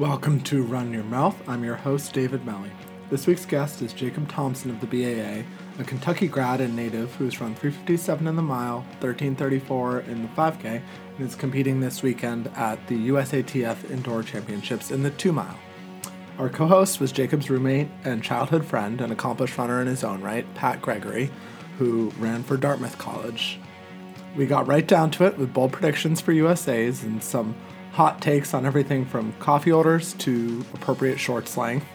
Welcome to Run Your Mouth. I'm your host, David Melly. This week's guest is Jacob Thompson of the BAA, a Kentucky grad and native who has run 357 in the mile, 1334 in the 5K, and is competing this weekend at the USATF Indoor Championships in the 2 mile. Our co host was Jacob's roommate and childhood friend, an accomplished runner in his own right, Pat Gregory, who ran for Dartmouth College. We got right down to it with bold predictions for USAs and some hot takes on everything from coffee orders to appropriate shorts length.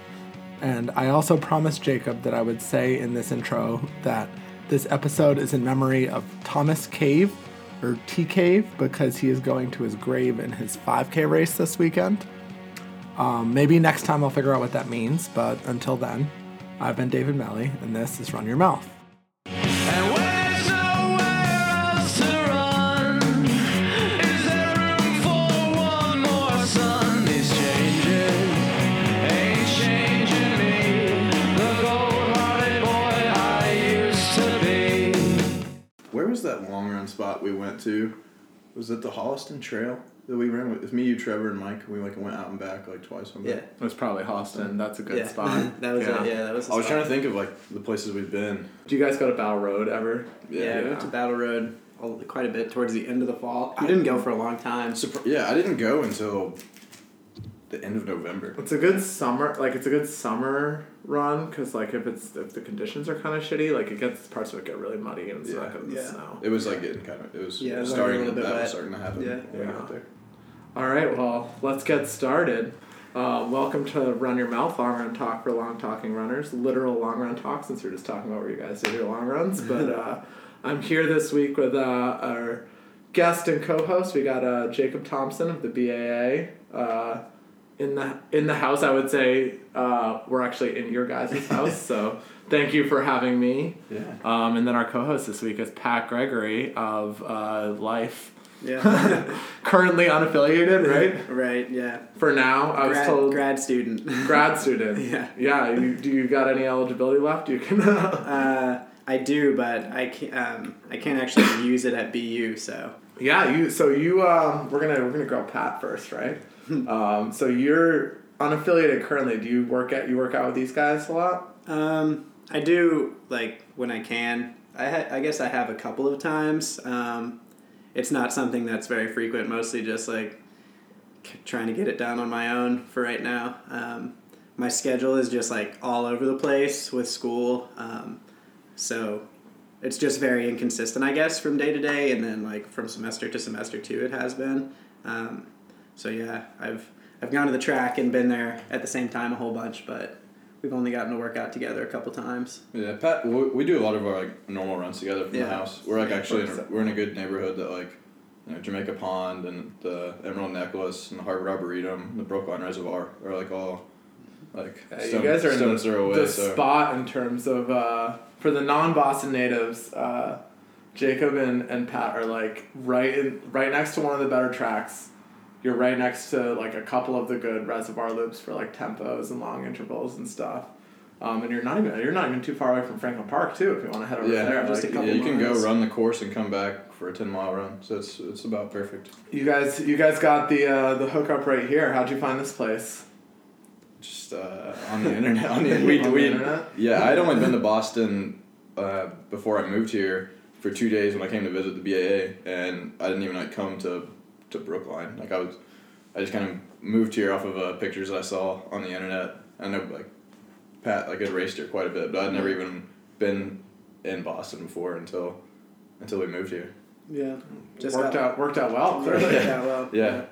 And I also promised Jacob that I would say in this intro that this episode is in memory of Thomas Cave, or T Cave, because he is going to his grave in his 5K race this weekend. Um, maybe next time I'll figure out what that means, but until then, I've been David Melly, and this is Run Your Mouth. Spot we went to? Was it the Holliston Trail that we ran with? It's me, you, Trevor, and Mike. We like went out and back like twice one day. Yeah. It was probably Holliston. That's a good yeah. spot. that was Yeah. it. Yeah, that was. the I was spot. trying to think of like the places we've been. Do you guys go to Battle Road ever? Yeah, we went to Battle Road all, quite a bit towards the end of the fall. We didn't go for a long time. Surpri- yeah, I didn't go until the end of November. It's a good summer, like it's a good summer run because like if it's if the conditions are kind of shitty, like it gets parts of it get really muddy and it's Yeah. not good in the Yeah. snow. It was like getting kind of. It was Yeah, it was, like, a starting. little bit that wet. was starting to happen. Yeah. when we Yeah. got there. All right, well let's get started. Uh, welcome to Run Your Mouth Long Run Talk for Long Talking Runners, literal long run talk since we're just talking about where you guys do your long runs. But uh, I'm here this week with uh, our guest and co-host. We got uh, Jacob Thompson of the BAA. In the in the house, I would say uh, we're actually in your guys' house. so thank you for having me. Yeah. Um, and then our co-host this week is Pat Gregory of uh, Life, Yeah. currently unaffiliated, right? right. Yeah. For now, I was grad, told grad student. grad student. Yeah. Yeah. You, do you got any eligibility left? You can. uh, I do, but I can't. Um, I can't actually use it at BU. So yeah. You. So you. Um, we're gonna we're gonna grow Pat first, right? um, so you're unaffiliated currently. Do you work at you work out with these guys a lot? um, I do like when I can. I ha- I guess I have a couple of times. Um, it's not something that's very frequent. Mostly just like trying to get it done on my own for right now. Um, my schedule is just like all over the place with school, um, so it's just very inconsistent, I guess, from day to day, and then like from semester to semester too. It has been. Um, so yeah, I've I've gone to the track and been there at the same time a whole bunch, but we've only gotten to work out together a couple times. Yeah, Pat. We, we do a lot of our like normal runs together from Yeah. the house. We're like Yeah, actually in a, we're in a good neighborhood that like, you know, Jamaica Pond and the Emerald Necklace and the Harvard Arboretum, the Brookline Reservoir are like all like Uh, stone, you guys are in the, throw away. the so spot in terms of uh, for the non-Boston natives. Uh, Jacob and, and Pat are like right in, right next to one of the better tracks. You're right next to like a couple of the good reservoir loops for like tempos and long intervals and stuff. Um, and you're not even you're not even too far away from Franklin Park too if you want to head over yeah, there. just Like, a couple yeah, you can go run the course and come back for a ten mile run. So it's it's about perfect. you guys you guys got the uh, the hookup right here. How'd you find this place? Just uh, on the internet. On the, we, On the we, internet? Yeah, I'd only been to Boston uh, before I moved here for two days when I came to visit the BAA, and I didn't even like come to to Brookline. Like I was, I just kind of moved here off of uh, pictures I saw on the internet. I know like Pat like had raced here quite a bit, but I'd never even been in Boston before until until we moved here. Yeah, just worked got, out worked out well. Worked Clearly. out well. Yeah,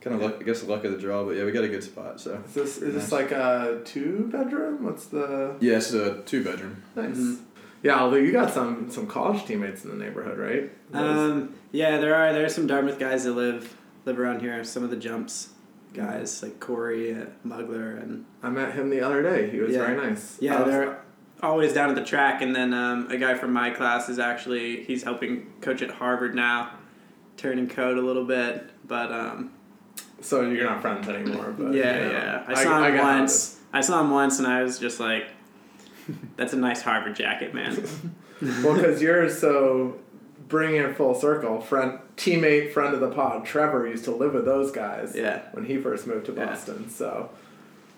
kind of luck. I guess the luck of the draw, but yeah, we got a good spot. So Is this is this like a two bedroom? What's the yeah, a two bedroom. nice? Mhm. Yeah, although you got some some college teammates in the neighborhood, right? Um, yeah, there are there are some Dartmouth guys that live live around here. Some of the jumps guys like Corey uh, Mugler and I met him the other day. He was Yeah. very nice. yeah, was- they're always down at the track. And then um, a guy from my class is actually he's helping coach at Harvard now, turning code a little bit. But um, so you're not friends anymore. But yeah, you know, yeah, I saw I him it once. I saw him once, and I was just like, "That's a nice Harvard jacket, man." well, because you're so bringing it full circle, friend, teammate, friend of the pod, Trevor used to live with those guys. Yeah. When he first moved to Yeah. Boston, so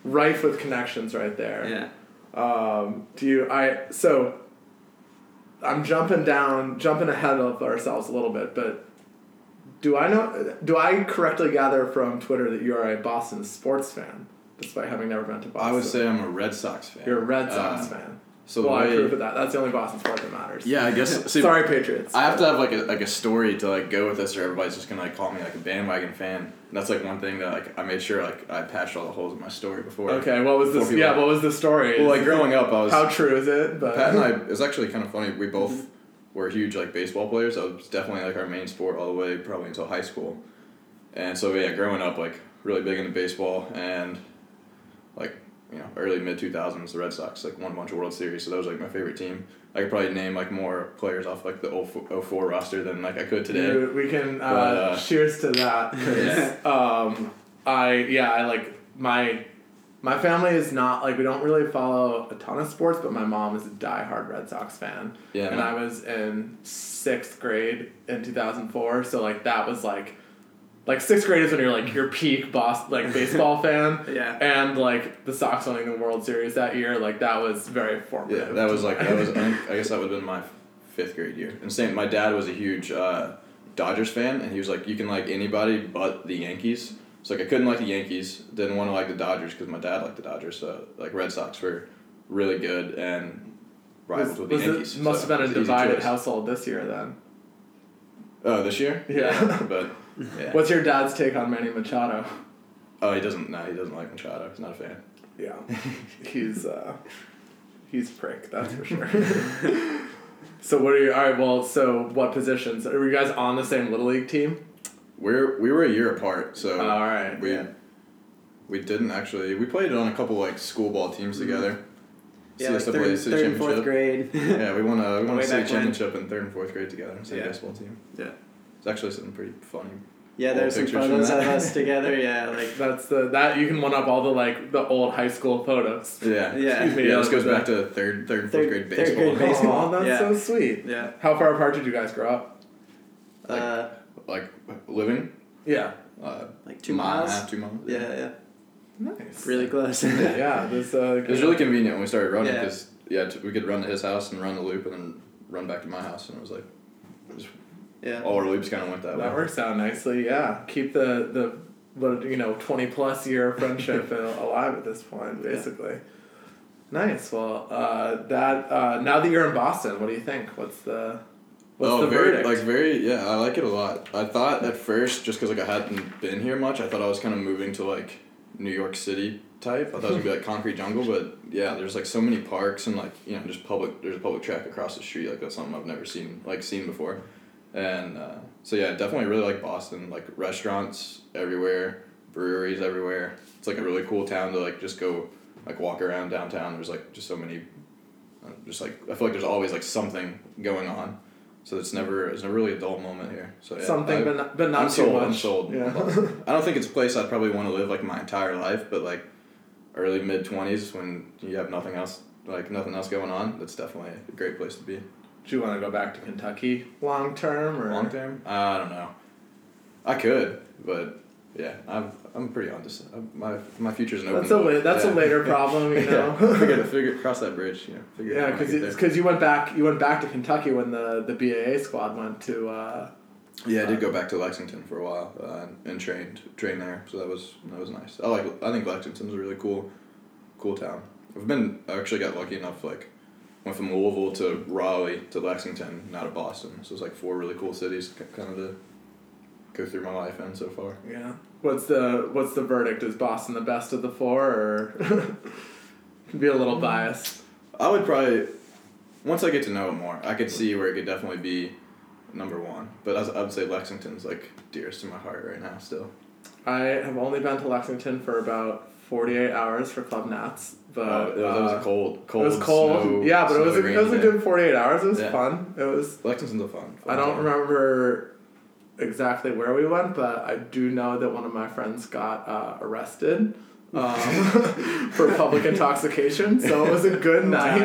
rife with connections right there. Yeah. Um, do you I so I'm jumping down jumping ahead of ourselves a little bit, but do I know do I correctly gather from Twitter that you are a Boston sports fan, despite having never been to Boston? I would say I'm a Red Sox fan. you're a Red Sox Uh, fan. So the well, I way- approve of that. That's the only Boston sport that matters. Yeah, I guess. See, Sorry, Patriots. I have to have like a like a story to like go with this, or everybody's just gonna like call me like a bandwagon fan. And that's like one thing that like I made sure like I patched all the holes in my story before. okay, what was this? people- Yeah, what was the story? Well, like growing up, I was How true is it? But Pat and I. It was actually kind of funny. We both were huge like baseball players. That was definitely like our main sport all the way probably until high school. And so yeah, growing up like really big into baseball and like you know early mid two thousands the Red Sox like won a bunch of World Series. So that was like my favorite team. I could probably name like more players off like the 04, 04 roster than like I could today. You- we can uh, But, uh, cheers to that. 'cause, um, I yeah, I like my my family is not like we don't really follow a ton of sports, but my mom is a diehard Red Sox fan. Yeah, and my- I was in sixth grade in two thousand four, so like that was like. Like sixth grade is when you're like your peak boss like baseball fan, Yeah. and like the Sox winning the World Series that year, like that was very formative. Yeah, that was like that was. I, guess that would have been my fifth grade year. And same, my dad was a huge uh, Dodgers fan, and he was like, you can like anybody but the Yankees. So like I couldn't like the Yankees, didn't want to like the Dodgers because my dad liked the Dodgers. So like Red Sox were really good and rivals Was, with the was it- Yankees. must so have been a was an easy divided household this year then. Oh, this year? Yeah. but yeah. What's your dad's take on Manny Machado? Oh, he doesn't. No, he doesn't like Machado. He's not a fan. Yeah, he's uh, he's a prick. That's for sure. so what are you? All right. Well, so what positions are you guys on the same little league team? We're we were a year apart, so all right. we yeah. we didn't actually. We played on a couple like school ball teams together. Yeah, like CSAA third, third and fourth grade. Yeah, we won a we won a state championship in third and fourth grade together. Same Yeah. baseball team. Yeah. It's actually something pretty funny. Yeah, there's some photos of us together. Yeah, like That's the that you can one up all the like the old high school photos. Yeah. Yeah. Excuse me, Yeah, this goes back to third, third, Third- grade third baseball. grade baseball. Aw, that's Yeah. so sweet. yeah. How far apart did you guys grow up? Uh, Like living, Yeah. uh, like two mile and a miles. half, two miles. Yeah, yeah. Nice. Really close. yeah. This uh. It was really convenient when we started running because yeah, t- we could run to his house and run the loop and then run back to my house and it was like, just, yeah. all our loops kind of went that, That way. works out nicely. Yeah, keep the the what you know twenty plus year friendship alive at this point, basically. Nice. Well, uh, that uh, now that you're in Boston, what do you think? What's the what's oh, the very verdict? like very yeah. I like it a lot. I thought at first just because like I hadn't been here much, I thought I was kind of moving to like New York City type. I thought it was gonna be like concrete jungle, but yeah, there's like so many parks and like you know just public. There's a public track across the street. Like that's something I've never seen like seen before, and uh, so yeah, definitely really like Boston. Like restaurants everywhere, breweries everywhere. It's like a really cool town to like just go like walk around downtown. There's like just so many. Uh, just like I feel like there's always like something going on. So it's never it's never really a dull moment here. So yeah, Something, I- but not, but not I'm too sold. much. I'm sold. Yeah. I don't think it's a place I'd probably want to live like my entire life, but like early mid twenties when you have nothing else like nothing else going on, that's definitely a great place to be. Do you want to go back to Kentucky long term or Long term, I don't know. I could, but yeah, I'm I'm pretty on this. uh, My my future's an open. That's a la- that's yeah. a later problem, you know. yeah, figure figure cross that bridge. You know, figure Yeah, out when I because because you went back you went back to Kentucky when the the BAA squad went to. Uh, Yeah, I did go back to Lexington for a while uh, and trained trained there, so that was that was nice. I like I think Lexington's a really cool, cool town. I've been I actually got lucky enough like went from Louisville to Raleigh to Lexington, now to Boston. So it's like four really cool cities, kind of to go through my life in so far. Yeah. What's the what's the verdict? Is Boston the best of the four, or be a little hmm. biased? I would probably once I get to know it more, I could see where it could definitely be number one. But I, I would say Lexington's like dearest to my heart right now still. I have only been to Lexington for about forty eight hours for Club Nats, but Uh, it, was, it was uh, a cold, cold. it was cold. snow- yeah, but it was a, it was a good forty eight hours. It was Yeah. fun. It was. Lexington's a fun. fun I don't remember exactly where we went, but I do know that one of my friends got uh, arrested um, for public intoxication. So it was a good night.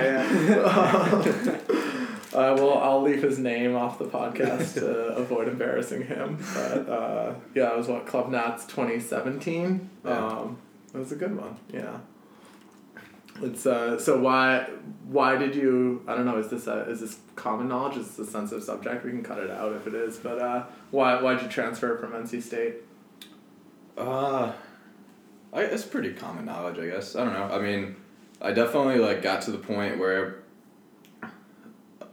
Uh, well, I'll leave his name off the podcast to avoid embarrassing him. But uh, yeah, it was what Club Nats twenty seventeen. Yeah. Um, it was a good one. Yeah. It's uh, so why why did you I don't know is this a, is this common knowledge is this a sensitive subject we can cut it out if it is but uh, why why did you transfer from NC State Uh, I, it's pretty common knowledge, I guess. I don't know. I mean, I definitely like got to the point where,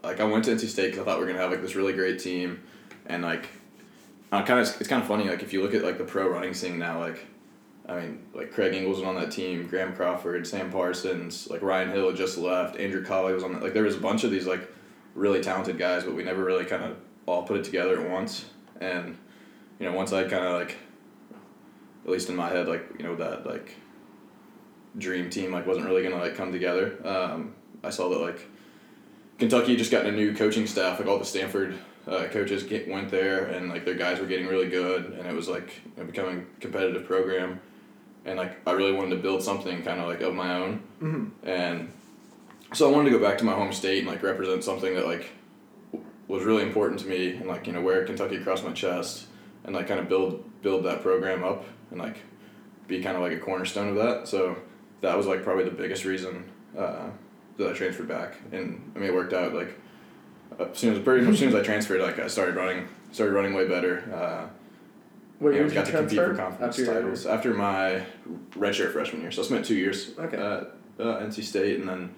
like, I went to NC State because I thought we were gonna have like this really great team, and like, kind of it's kind of funny. Like, if you look at like the pro running scene now, like, I mean, like Craig Engels was on that team, Graham Crawford, Sam Parsons, like Ryan Hill just left, Andrew Colley was on that. Like, there was a bunch of these like really talented guys, but we never really kind of all put it together at once. And you know, once I kind of like at least in my head, like you know that like dream team like wasn't really gonna like come together. Um, I saw that like Kentucky just got a new coaching staff. Like all the Stanford uh, coaches get, went there, and like their guys were getting really good, and it was like you know, becoming competitive program. And like I really wanted to build something kind of like of my own, mm-hmm. and so I wanted to go back to my home state and like represent something that like was really important to me, and like you know wear Kentucky across my chest, and like kind of build build that program up and like be kind of like a cornerstone of that. So that was like probably the biggest reason uh, that I transferred back, and I mean it worked out. Like as soon as pretty as soon as I transferred, like I started running started running way better. Uh, What year know, got to compete for conference After titles after my redshirt freshman year. So I spent two years Okay. at uh, NC State and then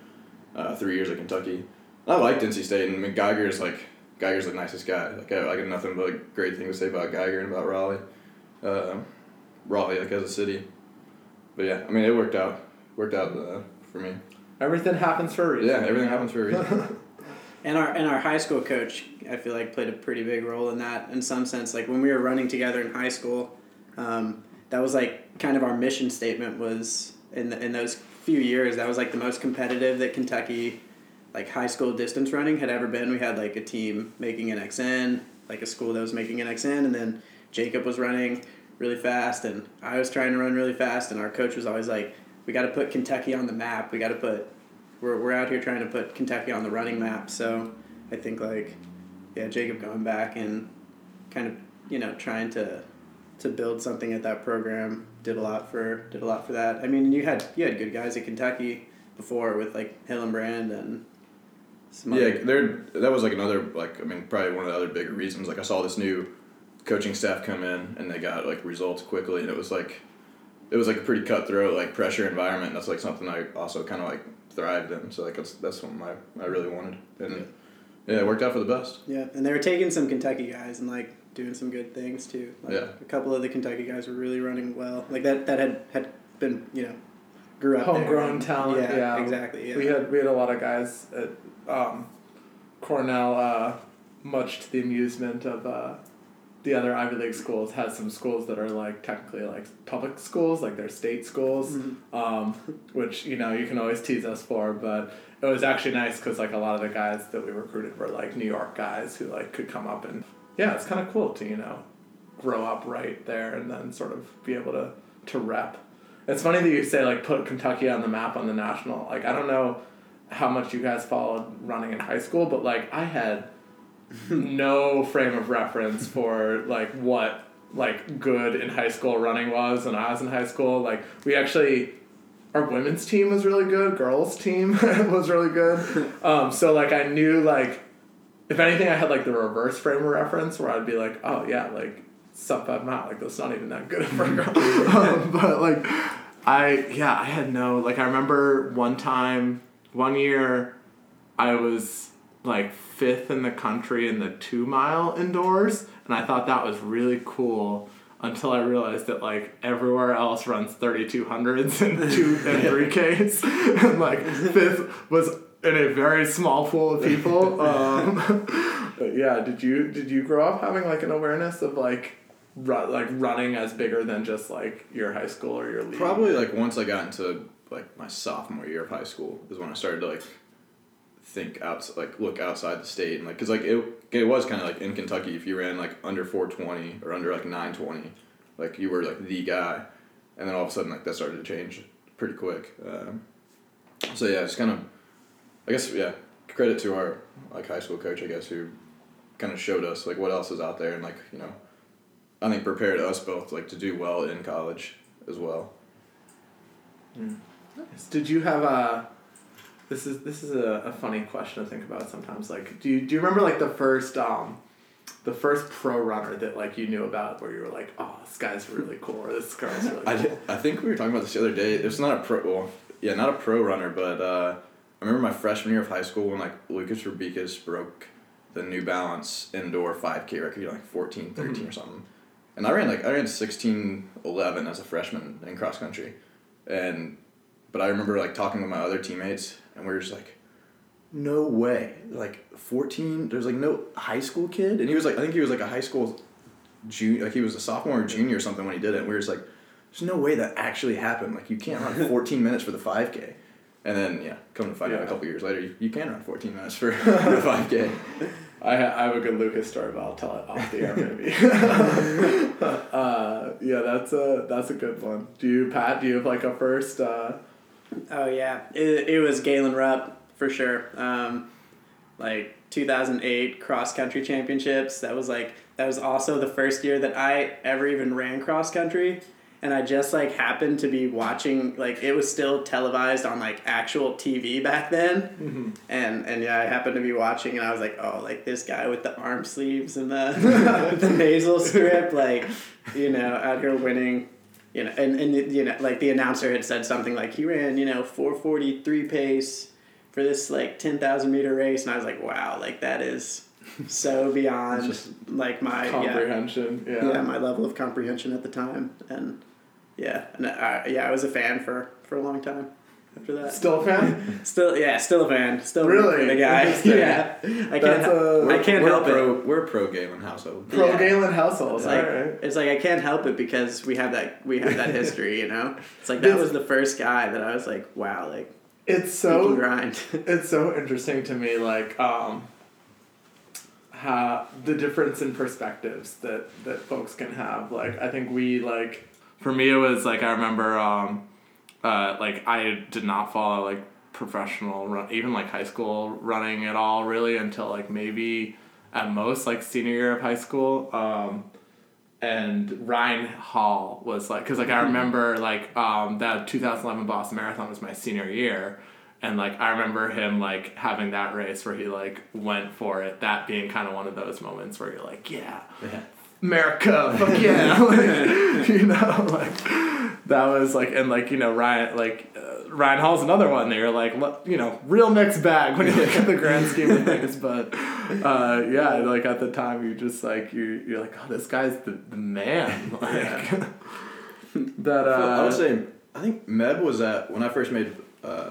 uh, three years at Kentucky. I liked NC State and I mean, Geiger's like Geiger's the nicest guy. Like I, I got nothing but like, great things to say about Geiger and about Raleigh, uh, Raleigh like as a city. But yeah, I mean it worked out worked out uh, for me. Everything happens for a reason. Yeah, everything happens for a reason. And our and our high school coach, I feel like played a pretty big role in that in some sense. Like when we were running together in high school, um, that was like kind of our mission statement was in the, in those few years. That was like the most competitive that Kentucky, like high school distance running had ever been. We had like a team making NXN, like a school that was making NXN, and then Jacob was running really fast, and I was trying to run really fast, and our coach was always like, "We got to put Kentucky on the map. We got to put." We're, we're out here trying to put Kentucky on the running map. So I think like, yeah, Jacob going back and kind of you know trying to to build something at that program did a lot for did a lot for that. I mean, you had you had good guys at Kentucky before with like Hillenbrand and some Yeah, other. there. That was like another like I mean probably one of the other bigger reasons. Like I saw this new coaching staff come in and they got like results quickly, and it was like it was like a pretty cutthroat like pressure environment. And that's like something I also kind of like thrived in. So like that's that's what I, I really wanted, and yeah, it worked out for the best. Yeah, and they were taking some Kentucky guys and like doing some good things too. Like, Yeah. a couple of the Kentucky guys were really running well. Like that that had had been you know grew up there. Homegrown talent, Yeah, yeah. exactly. Yeah. We had we had a lot of guys at um, Cornell, uh, much to the amusement of uh, the other Ivy League schools. Has some schools that are like technically like public schools, like they're state schools, Mhm. um, which you know you can always tease us for. But it was actually nice because like a lot of the guys that we recruited were like New York guys who like could come up and yeah, it's kind of cool to you know grow up right there and then sort of be able to to rep. It's funny that you say like put Kentucky on the map on the national. Like I don't know how much you guys followed running in high school, but like I had no frame of reference for like what like good in high school running was when I was in high school. Like we actually our women's team was really good, girls team was really good. Um, so like I knew like if anything I had like the reverse frame of reference where I'd be like, oh yeah, like sub five mile, like that's not even that good for a girl. um, but like I yeah, I had no like I remember one time one year I was like fifth in the country in the two mile indoors and I thought that was really cool until I realized that like everywhere else runs thirty two hundreds and two and three Ks and like fifth was in a very small pool of people. Um, but yeah, did you did you grow up having like an awareness of like ru- like running as bigger than just like your high school or your league? Probably like once I got into like my sophomore year of high school is when I started to like think outs like look outside the state and like because like it it was kind of like in Kentucky if you ran like under four twenty or under like nine twenty, like you were like the guy, and then all of a sudden like that started to change pretty quick. Um, so yeah, it's kind of, I guess yeah, credit to our like high school coach, I guess, who kind of showed us like what else is out there and like you know, I think prepared us both like to do well in college as well. Did you have a? This is this is a, a funny question to think about sometimes. Like, do you do you remember like the first um, the first pro runner that like you knew about where you were like, oh, this guy's really cool or this guy's really I, cool. I think we were talking about this the other day. It's not a pro, well, yeah, not a pro runner, but uh, I remember my freshman year of high school when like Lucas Verzbicas broke the New Balance indoor 5K record, like 14, 13 or something. And I ran like I ran 16, 11 as a freshman in cross country, and but I remember like talking with my other teammates, and we were just like, no way, like 14. There's like no high school kid, and he was like I think he was like a high school junior, like he was a sophomore or junior or something when he did it. And we were just like, there's no way that actually happened. Like you can't run 14 minutes for the 5K. And then yeah, come to find out a couple years later, you, you can run 14 minutes for, for the 5K. I, ha- I have a good Lucas story, but I'll tell it off the air maybe. uh, yeah, that's a that's a good one. Do you Pat? Do you have like a first? Uh, Oh yeah, it, it was Galen Rupp for sure. Um, like 2008 cross country championships. That was like that was also the first year that I ever even ran cross country, and I just like happened to be watching. Like it was still televised on like actual TV back then, and and yeah, I happened to be watching, and I was like, oh, like this guy with the arm sleeves and the the nasal strip, like you know, out here winning you know, and, and you know, like the announcer had said something like he ran, you know, four forty three pace for this like ten thousand meter race, and I was like, wow, like that is so beyond like my yeah, comprehension. Yeah. yeah my level of comprehension at the time, and yeah, and I, yeah, I was a fan for for a long time after that. Still a fan? Still, yeah, still a fan. Still Really? the guy. Interesting. yeah, I can't. That's a- I can't help a it. We're pro Galen household. Pro Yeah. Galen household. It's like Alright. it's like I can't help it because we have that we have that history, you know. It's like that It's- was the first guy that I was like, wow, like It's so grind. it's so interesting to me, like um, how the difference in perspectives that that folks can have. Like I think we like for me it was like I remember um, uh, like I did not follow like professional run even like high school running at all really until like maybe at most like senior year of high school. Um, and Ryan Hall was like, because like I remember like um, that 2011 Boston Marathon was my senior year, and like I remember him like having that race where he like went for it. That being kind of one of those moments where you're like, yeah, Yeah. America, fuck yeah, like, you know, like that was like, and like you know Ryan like. Uh, Ryan Hall's another one that you're like, you know, real mixed bag when you look at the grand scheme of things. But uh, yeah, like at the time, you just like you you're like, oh, this guy's the, the man. Like that. Uh, I would say I think Meb was at when I first made uh,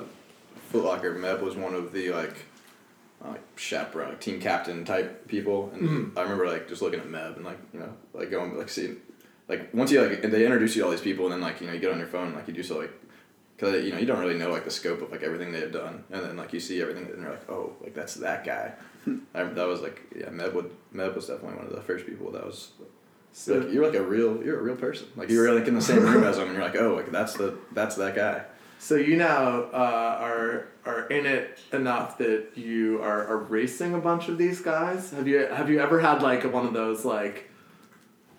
Foot Locker. Meb was one of the like uh, like chaperone, like, team captain type people, and Mm-hmm. I remember like just looking at Meb and like you know like going like seeing like once you like and they introduce you to all these people and then like you know you get on your phone and like you do so like because you know you don't really know like the scope of like everything they have done. And then like you see everything and you're like oh like that's that guy. I, that was like yeah Meb would Meb was definitely one of the first people that was so, like you're like a real you're a real person. Like you're like in the same room as them and you're like oh like that's the that's that guy so you now uh, are are in it enough that you are, are racing a bunch of these guys. Have you have you ever had like one of those like,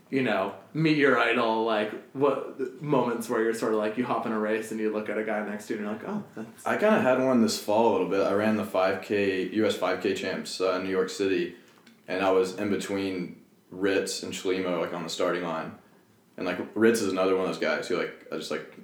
you know, meet your idol like what moments where you're sort of like you hop in a race and you look at a guy next to you and you're like, oh, that's I kind of had one this fall a little bit I ran the 5k US 5k champs uh, in New York City and I was in between Ritz and Chelimo like on the starting line and like Ritz is another one of those guys who like I just like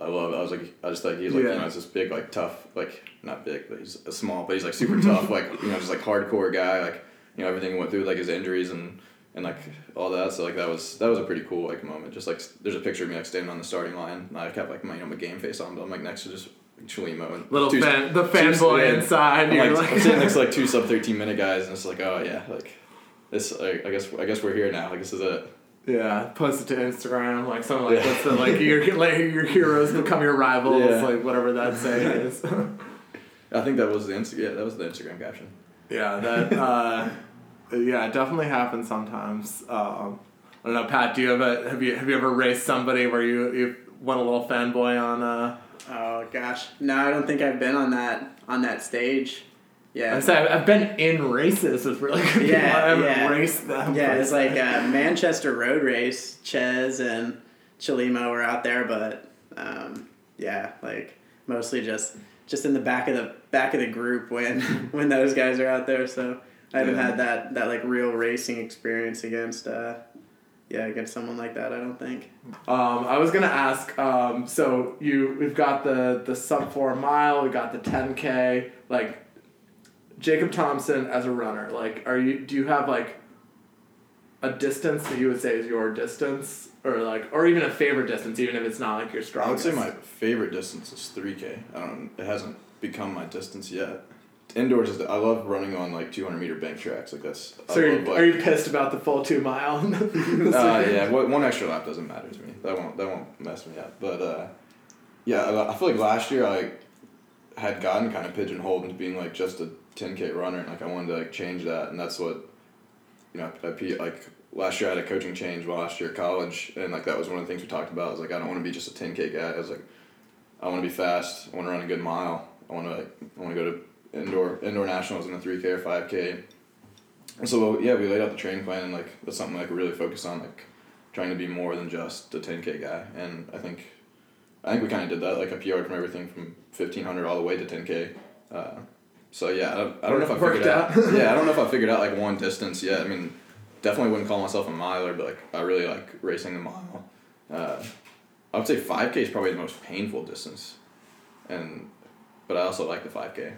I love I was like I just like he's like Yeah. you know it's this big like tough like not big but he's a small but he's like super tough like you know just like hardcore guy like you know everything went through like his injuries and and like all that. So like that was that was a pretty cool like moment. Just like there's a picture of me like standing on the starting line and I kept like my you know my game face on but I'm like next to just Chelimo and little two- fan, the fanboy inside. I'm, like, like, I'm sitting next to like two sub thirteen minute guys and it's like oh yeah like this like, I guess I guess we're here now. Like this is it Yeah, post it to Instagram, like something like what's the like your like your heroes become your rivals, Yeah. like whatever that saying is. I think that was the Insta- yeah that was the Instagram caption yeah, that uh, yeah, it definitely happens sometimes. Um, I don't know, Pat. Do you have a have you have you ever raced somebody where you you went a little fanboy on? Uh, oh gosh, no, I don't think I've been on that on that stage. Yeah. I've, said- I've been in races with really good people. Yeah, I haven't yeah. raced them. Yeah, it's like a Manchester road race. Ches and Chelimo were out there, but um, yeah, like mostly just just in the back of the back of the group when when those guys are out there. So I haven't Yeah. had that that like real racing experience against uh, yeah against someone like that. I don't think. Um, I was gonna ask. Um, so you, we've got the the sub four mile. We got the ten k. Like, Jacob Thompson as a runner. Like, are you? Do you have like a distance that you would say is your distance, or like, or even a favorite distance, even if it's not like your strongest? I would say my favorite distance is three k. I don't. It hasn't become my distance yet. Indoors is. The, I love running on like two hundred meter bank tracks. Like that's. I So are you, like, are you pissed about the full two mile? uh, yeah, one one extra lap doesn't matter to me. That won't that won't mess me up. But uh, yeah, I, I feel like last year I had gotten kind of pigeonholed into being like just a ten k runner, and like I wanted to like change that, and that's what you know. I, I like last year I had a coaching change while last year at college, and like that was one of the things we talked about. I was like, I don't want to be just a ten k guy. I was like, I want to be fast. I want to run a good mile. I want to like I want to go to indoor indoor nationals in the three k or five k. And so yeah, we laid out the training plan, and like that's something like really focused on, like trying to be more than just a ten k guy. And I think, I think we kind of did that. Like I PR'd from everything from fifteen hundred all the way to ten k. Uh, so yeah, I don't, I don't know if I figured out. out. yeah, I don't know if I figured out like one distance yet. I mean, definitely wouldn't call myself a miler, but like I really like racing the mile. Uh, I would say five k is probably the most painful distance, and but I also like the five k.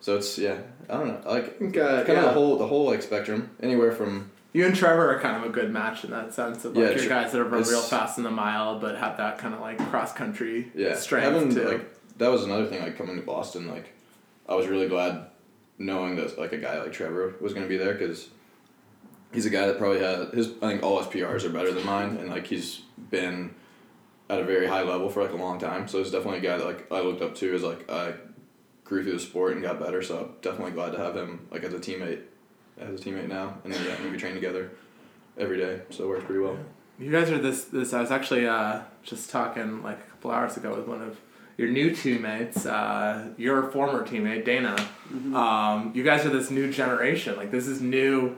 So it's yeah, I don't know. I like Uh, kind of yeah. the whole the whole like spectrum, anywhere from You and Trevor are kind of a good match in that sense of like Yeah, you're guys that have run real fast in the mile, but have that kind of like cross country yeah strength having too. like that was another thing like coming to Boston like I was really glad knowing that like a guy like Trevor was gonna be there because he's a guy that probably had his I think all his PRs are better than mine and like he's been at a very high level for like a long time so it's definitely a guy that like I looked up to as like I grew through the sport and got better so I'm definitely glad to have him like as a teammate as a teammate now and then yeah we train together every day so it works pretty well. You guys are this this. I was actually uh, just talking like a couple hours ago with one of your new teammates, uh, your former teammate Dana. Um, you guys are this new generation. Like this is new,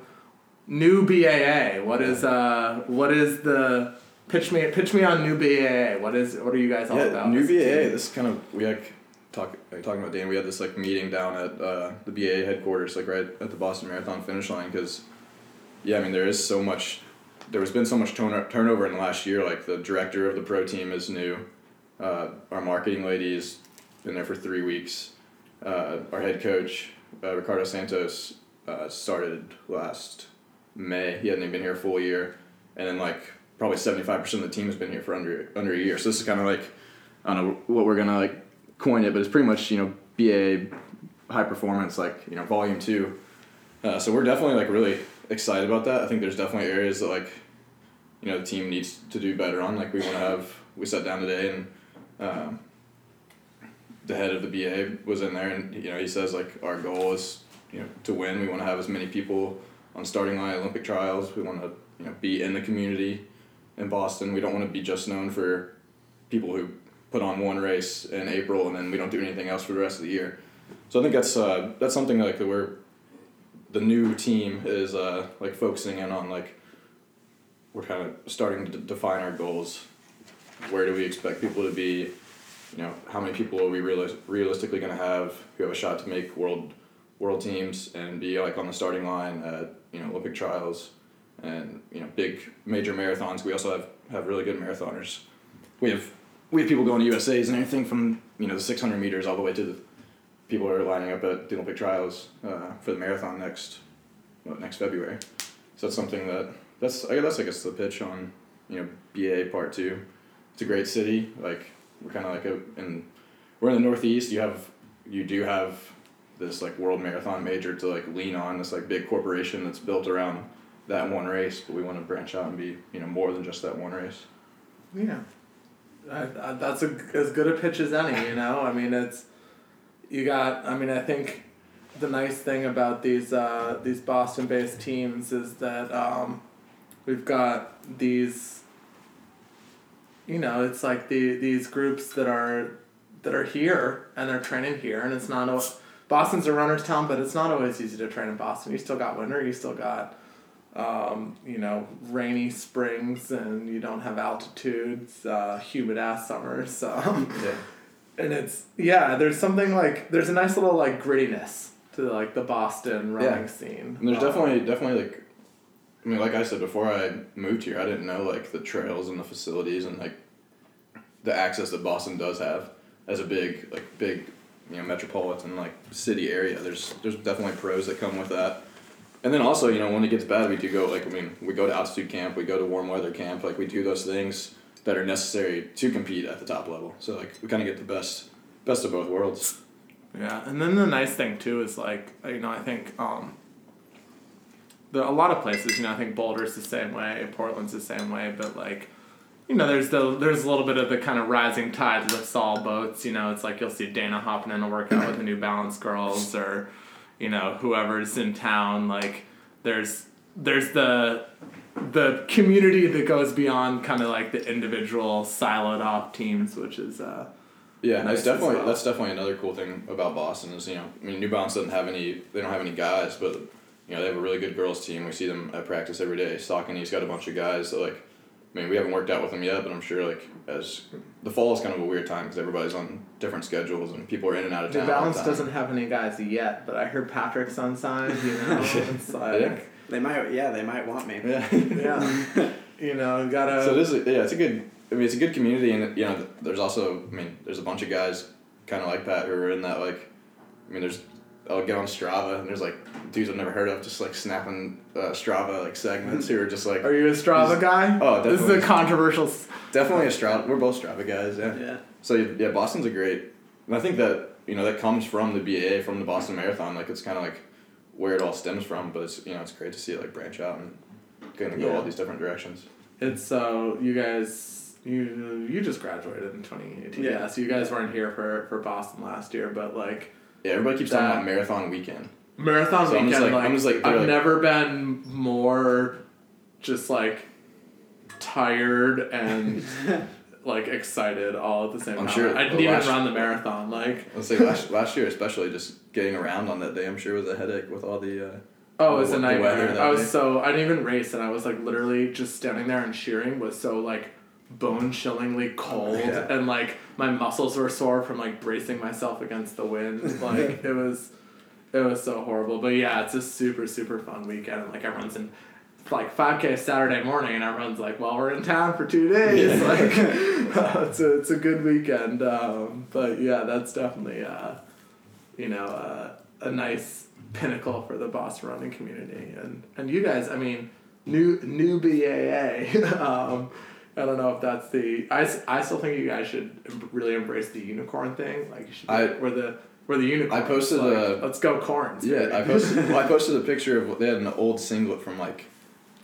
new BAA. What is uh what is the pitch me pitch me on new BAA? What is what are you guys all yeah, about? new BAA. team? This kind of we like talk talking about Dan. We had this like meeting down at uh, the BAA headquarters, like right at the Boston Marathon finish line, because yeah, I mean there is so much. There has been so much turn- turnover in the last year. Like the director of the pro team is new. Uh, our marketing lady's been there for three weeks. Uh, our head coach, uh, Ricardo Santos, uh, started last May. He hadn't even been here a full year, and then like probably seventy five percent of the team has been here for under under a year. So this is kind of like I don't know what we're gonna like coin it, but it's pretty much you know BA high performance like you know volume two. Uh, so we're definitely like really excited about that. I think there's definitely areas that like you know the team needs to do better on. Like we want to have we sat down today and. Um, the head of the BA was in there, and you know he says like our goal is you know to win. We want to have as many people on starting line Olympic trials. We want to you know be in the community in Boston. We don't want to be just known for people who put on one race in April and then we don't do anything else for the rest of the year. So I think that's uh, that's something like that we're the new team is uh, like focusing in on like we're kind of starting to define our goals. Where do we expect people to be? You know, how many people are we realis- realistically going to have who have a shot to make world world teams and be like on the starting line at you know Olympic trials and you know big major marathons. We also have have really good marathoners. We have we have people going to USA's and everything from you know the six hundred meters all the way to the people who are lining up at the Olympic trials uh, for the marathon next next February. So that's something that that's I guess that's I guess the pitch on you know BA part two. It's a great city. Like we're kind of like a in we're in the Northeast. You have you do have this like world marathon major to like lean on this like big corporation that's built around that one race, but we want to branch out and be you know more than just that one race. Yeah, I, I, that's a, as good a pitch as any. You know, I mean, it's you got. I mean, I think the nice thing about these uh, these Boston-based teams is that um, we've got these. You know, it's like the these groups that are that are here and they're training here, and it's not a Boston's a runner's town, but it's not always easy to train in Boston. You still got winter, you still got, um, you know, rainy springs, and you don't have altitudes, uh, humid ass summers. Um, Yeah. and it's yeah, there's something like there's a nice little like grittiness to like the Boston running Yeah. scene. And there's Um, definitely definitely like I mean, like I said before I moved here, I didn't know like the trails and the facilities and like the access that Boston does have as a big like big you know metropolitan like city area. There's there's definitely pros that come with that. And then also, you know, when it gets bad, we do go like I mean, we go to altitude camp, we go to warm weather camp, like we do those things that are necessary to compete at the top level. So like we kind of get the best best of both worlds. Yeah, and then the nice thing too is like you know I think um, the a lot of places you know I think Boulder's the same way, Portland's the same way, but like you know there's the there's a little bit of the kind of rising tide lifts all boats. You know it's like you'll see Dana hopping in a workout with the New Balance girls or you know whoever's in town. Like there's there's the the community that goes beyond kind of like the individual siloed off teams, which is uh, Yeah, and Nice that's definitely well. that's definitely another cool thing about Boston is you know I mean New Balance doesn't have any they don't have any guys but you know they have a really good girls team we see them at practice every day Saucony's got a bunch of guys that like I mean we haven't worked out with them yet but I'm sure like as the fall is kind of a weird time because everybody's on different schedules and people are in and out of New town. all the Balance time. doesn't have any guys yet, but I heard Patrick's unsigned. You know, it's like Yeah. They might, yeah, they might want me. Yeah. yeah, you know, gotta. So this is yeah, it's a good. I mean, it's a good community, and you know, there's also. I mean, there's a bunch of guys, kind of like Pat, who are in that like. I mean, there's. I'll get on Strava, and there's like dudes I've never heard of, just like snapping uh, Strava like segments who are just like Are you a Strava He's- guy? Oh, This is a controversial. definitely a Strava. We're both Strava guys, yeah. Yeah. So yeah, Boston's a great, and I think that you know that comes from the BAA from the Boston Marathon. Like it's kind of like where it all stems from, but it's you know it's great to see it like branch out and kind of go Yeah. all these different directions. It's so you guys. You you just graduated in twenty eighteen. Yeah. Yeah. So you guys weren't here for for Boston last year, but like Yeah, everybody keeps talking about marathon weekend. marathon So I'm weekend. just like- like, I'm just like I've like- never been more, just like, tired and. Like excited all at the same I'm time. sure I didn't even run the marathon. Like Let's say last, last year, especially just getting around on that day, I'm sure was a headache with all the. Uh, Oh, it was a nightmare. I was day. so I didn't even race, and I was like literally just standing there and cheering was so like bone chillingly cold, Yeah. and like my muscles were sore from like bracing myself against the wind. Like it was, it was so horrible. But yeah, it's a super super fun weekend, and like everyone's in. Like five k Saturday morning, and everyone's like, "Well, we're in town for two days." Yeah. Like, it's a it's a good weekend. Um, but yeah, that's definitely uh, you know, uh, a nice pinnacle for the Boston running community. And and you guys, I mean, new new BAA. um, I don't know if that's the. I, I still think you guys should really embrace the unicorn thing. Like you should. Be, I- where the where the unicorn. I posted like, a- Let's go corns. yeah, baby." I posted. well, I posted a picture of what they had an old singlet from like.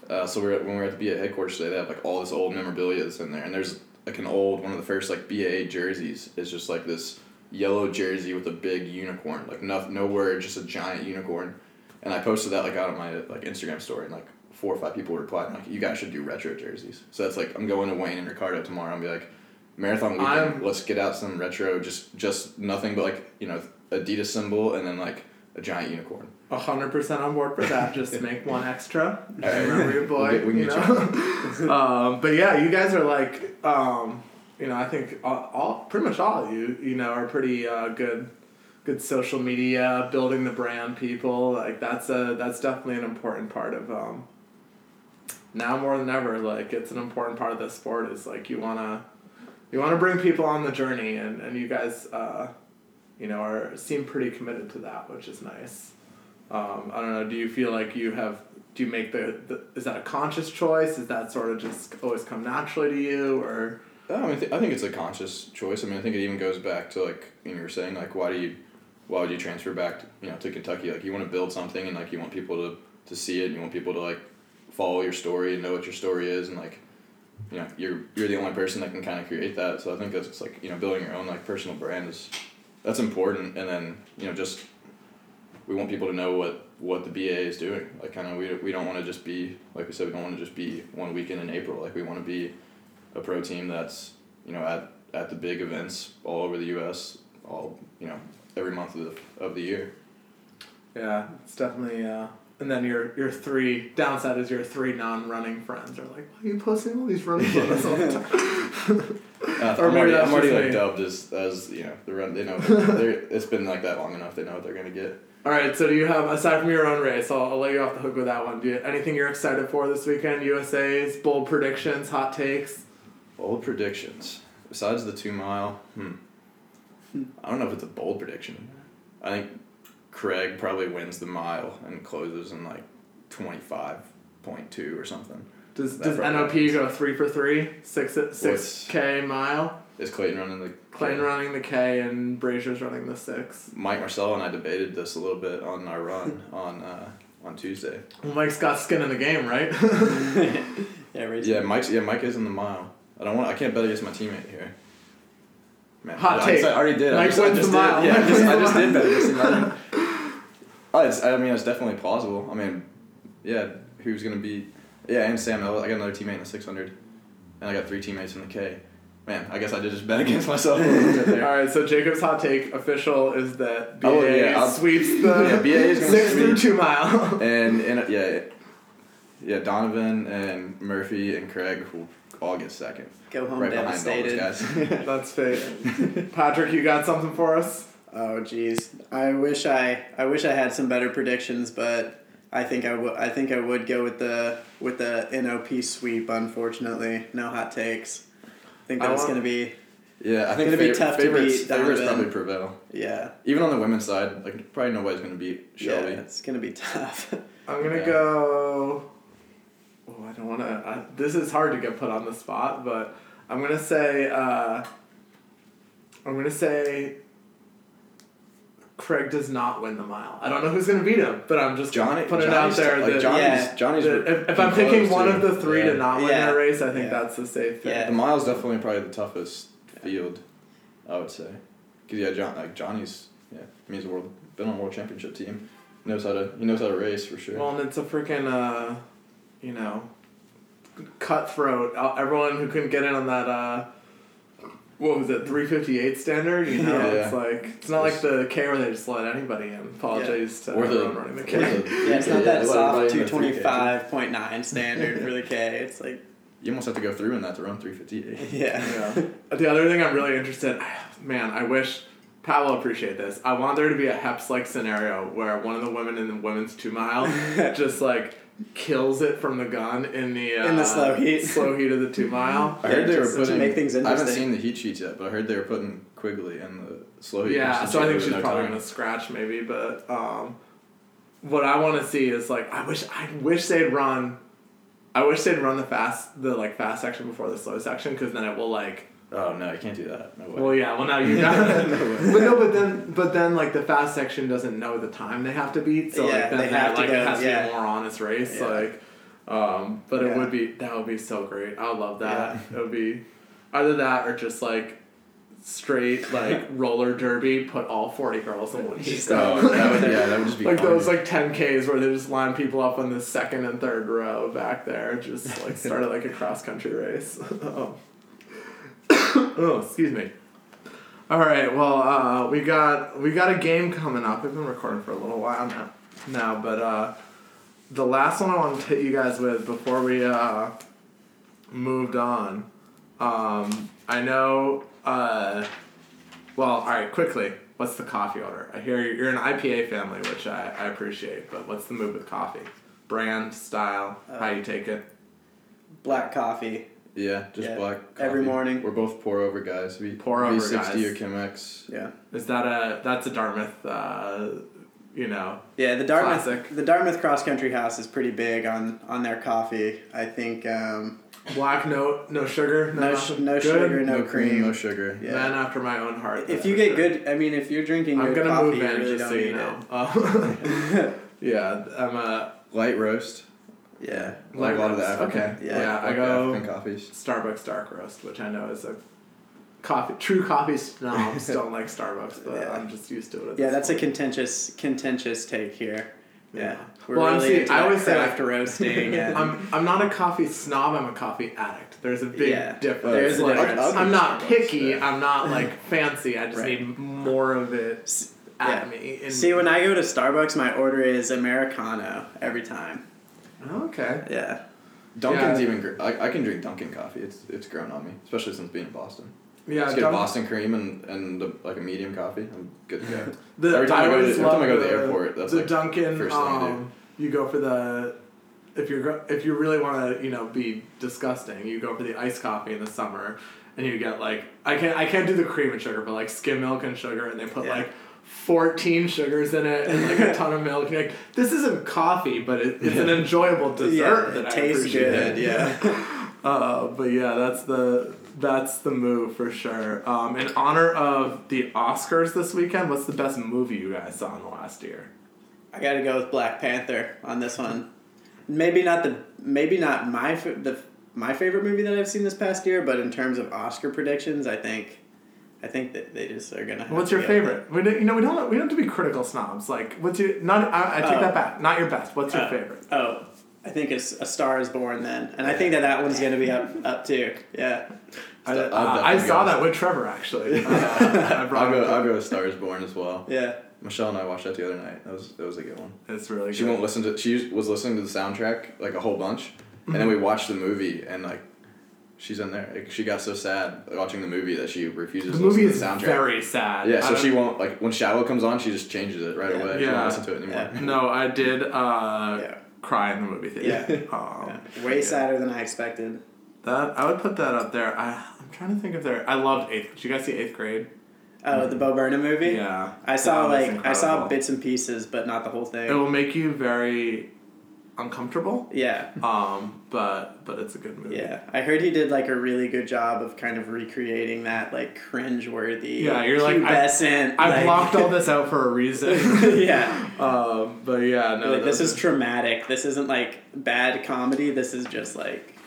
Uh, so we are when we were at the BA headquarters today, they have like all this old memorabilia that's in there, and there's like an old one of the first like BA jerseys is just like this yellow jersey with a big unicorn, like no no word, just a giant unicorn, and I posted that like out of my like Instagram story, and like four or five people replied like, "You guys should do retro jerseys." So that's like I'm going to Wayne and Ricardo tomorrow and be like, "Marathon weekend, I'm- let's get out some retro, just just nothing but like you know Adidas symbol and then like a giant unicorn." A hundred percent on board for that. Just make one extra. Remember your boy. We'll get- we can you know? um, but yeah, you guys are like, um, you know, I think all, all pretty much all of you, you know, are pretty uh, good, good social media, building the brand people. Like that's a that's definitely an important part of. Um, now more than ever, like it's an important part of the sport. Is like you wanna, you wanna bring people on the journey, and and you guys, uh, you know, are seem pretty committed to that, which is nice. Um, I don't know. Do you feel like you have? Do you make the, the? Is that a conscious choice? Is that sort of just always come naturally to you, or? I mean, th- I think it's a conscious choice. I mean, I think it even goes back to like you know, you were saying, like why do you, why would you transfer back, you know, to Kentucky? Like you want to build something and like you want people to to see it. And you want people to like follow your story and know what your story is, and like, you know, you're you're the only person that can kind of create that. So I think that's like you know building your own like personal brand is, that's important. And then you know just, we want people to know what what the BA is doing. Like kind of we we don't want to just be like we said we don't want to just be one weekend in April. Like we want to be a pro team that's you know at at the big events all over the U.S. all you know every month of the, of the year. Yeah, it's definitely. Uh, and then your your three downside is your three non-running friends are like, why are you posting all these running photos all the time? Uh, Or I'm maybe already, that's I'm already like me. dubbed as, as you know the run. They know they're, it's been like that long enough. They know what they're gonna get. all right, so do you have aside from your own race? I'll, I'll let you off the hook with that one. Do you anything you're excited for this weekend? USA's bold predictions, hot takes. Bold predictions. Besides the two mile, hmm. I don't know if it's a bold prediction. I think Craig probably wins the mile and closes in like twenty five point two or something. Does That does probably NOP go three for three? three, six six k mile? Is Clayton running the Clayton running the K and Brazier's running the six. Mike Marcelo and I debated this a little bit on our run on uh, on Tuesday. Well, Mike's got skin in the game, right? yeah, right. Yeah, Mike's yeah Mike is in the mile. I don't want. I can't bet against my teammate here. Man, Hot I, take. I already did. I Mike just, I just the did. mile. Yeah, I just, I just did bet against him. I didn't- Oh, it's, I mean, it's definitely plausible. I mean, yeah, who's gonna be? Yeah, and Sam. I got another teammate in the six hundred, and I got three teammates in the K. Man, I guess I did just bet against myself a little bit there. right, so Jacob's hot take official is that BA Oh, yeah, I'll- sweeps the Yeah, BA is gonna six through two mile. And and yeah, yeah, Donavan and Murphy and Craig will all get second, Go home right behind all devastated. those guys. That's fate. Patrick, you got something for us? Oh jeez, I wish I I wish I had some better predictions, but I think I would I think I would go with the with the NOP sweep. Unfortunately, no hot takes. I think that's gonna be Yeah, I think it's Gonna be fav- tough to favorites, beat favorites probably prevail. yeah Even on the women's side, like probably nobody's gonna beat Shelby. yeah it's gonna be tough. I'm gonna Yeah. go. Oh, I don't want to. This is hard to get put on the spot, but I'm gonna say. Uh, I'm gonna say. Craig does not win the mile. I don't know who's gonna beat him, but I'm just Johnny, putting Johnny's, it out there like that, Johnny's, Yeah. Johnny's. that if, if I'm picking one of the three yeah. to not win Yeah. a race, I think that's the safe thing. Yeah. The mile's definitely probably the toughest field, I would say. Cause yeah, John like Johnny's yeah, I mean, he's a world been on a world championship team. Knows how to he knows how to race for sure. Well, and it's a freaking, uh, you know, cutthroat. Uh, Everyone who couldn't get in on that, uh, what was it, 358 standard? You know, Yeah. it's like, it's not like the K where they just let anybody in. Apologies to Or the- everyone running the K. the- yeah, it's not that let soft everybody two in the twenty 3K. five point nine standard for the K. It's like you almost have to go through in that to run three fifty eight. yeah. Yeah. The other thing I'm really interested, man, I wish Pat will appreciate this. I want there to be a Heps like scenario where one of the women in the women's two mile just like kills it from the gun in the uh, In the slow heat. slow heat of the two mile. I heard they were just to putting. make things I haven't seen the heat sheets yet, but I heard they were putting Quigley in the slow heat. Yeah, so I think she's no probably time. gonna scratch maybe, but um, what I want to see is like I wish I wish they'd run. I wish they'd run the fast the like fast section before the slow section because then it will like Oh no, you can't do that. No way. well yeah well now you got No way. but no but then but then like the fast section doesn't know the time they have to beat so Yeah, like then they that, have to like go- it has to be a more honest race Yeah. like um but it would be that would be so great. I would love that. It would be either that or just like straight like roller derby put all 40 girls in one heat Oh, that would, yeah, that would just be like those like 10ks where they just line people up on the second and third row back there just like started like a cross country race oh. excuse me all right well uh, we got we got a game coming up we've been recording for a little while now now but uh, the last one i want to hit you guys with before we uh, moved on um, i know uh, well all right quickly what's the coffee order i hear you're an ipa family which i, I appreciate but what's the move with coffee brand style how you take it Black coffee. Yeah, just Yeah, black. every morning. We're both pour over guys. We Pour over V60 guys. or Chemex. Yeah. is that a that's a dartmouth uh, you know Yeah, the Dartmouth Classic. the Dartmouth Cross Country House is pretty big on on their coffee. I think um, black no no sugar no, no sh- no sugar, no, cream. no sugar. Yeah. man after my own heart If you get sure. good, I mean, if you're drinking i'm good gonna coffee, move you in really just don't so you know it. Uh, yeah i'm a Light roast. Yeah. Like a lot of the. African. okay Yeah. yeah, like i go African coffees. starbucks dark roast which i know is a coffee true coffee snobs don't like starbucks but Yeah. i'm just used to it Yeah, that's a contentious contentious take here. Yeah. We're Well, really see- I always say, after roasting and I'm, I'm not a coffee snob. I'm a coffee addict. There's a big Yeah, difference. there is a Like, difference. I'll- I'll I'm not Starbucks, picky. I'm not like fancy. I just Right. need more of it. at Yeah. me. And, See, when I go to Starbucks, my order is Americano every time. Okay. Yeah. Dunkin's Yeah. even. Gr- I, I can drink Dunkin' coffee. It's it's grown on me, especially since being in Boston. Yeah, Just get Dunk- Boston cream and and a, like a medium coffee. I'm good to go. The, Every time I go to- every time I go to the the airport, that's the like Dunkin'. first thing I do. um, you go for the if you're if you really want to you know be disgusting, you go for the iced coffee in the summer, and you get like I can't I can't do the cream and sugar, but like skim milk and sugar, and they put Yeah. like. 14 sugars in it and like a ton of milk. Like, this isn't coffee, but it, it's an enjoyable dessert yeah, that tastes good. Yeah. Uh, but yeah, that's the that's the move for sure. Um, in honor of the Oscars this weekend, what's the best movie you guys saw in the last year? I got to go with Black Panther on this one. Maybe not the maybe not my the my favorite movie that I've seen this past year, but in terms of Oscar predictions, I think I think that they just are gonna. Have What's your go favorite? We don't, you know we don't we don't have to be critical snobs. Like what's your not I, I take Oh. that back. Not your best. What's your Oh. favorite? Oh, I think it's A Star Is Born then, and I think that that one's gonna be up up too. Yeah. I, uh, I saw that with Trevor actually. Uh, I I'll go. I'll go with Stars Born as well. Yeah. Michelle and I watched that the other night. That was that was a good one. That's really good. She good. won't listen to. She was listening to the soundtrack like a whole bunch, and then we watched the movie and like, she's in there. Like, she got so sad watching the movie that she refuses The to movie listen is to the soundtrack. very sad. yeah, so she won't like when Shallow comes on. She just changes it right Yeah. away. She Yeah. won't listen to it anymore. Yeah. No, I did uh, Yeah. cry in the movie theater. Yeah. Um, yeah. Way yeah. sadder than I expected. That I would put that up there. I I'm trying to think of there. I loved eighth. Did you guys see eighth grade? Oh, the Bo Burnham movie. Yeah, I saw That was like I saw bits and pieces, but not the whole thing. It will make you very uncomfortable. Yeah. Um, but but it's a good movie. Yeah, I heard he did like a really good job of kind of recreating that like cringe-worthy, Yeah, you're like, I- pubescent. I like, blocked all this out for a reason. yeah, um, but yeah, no. like, this is traumatic. This isn't like bad comedy. This is just like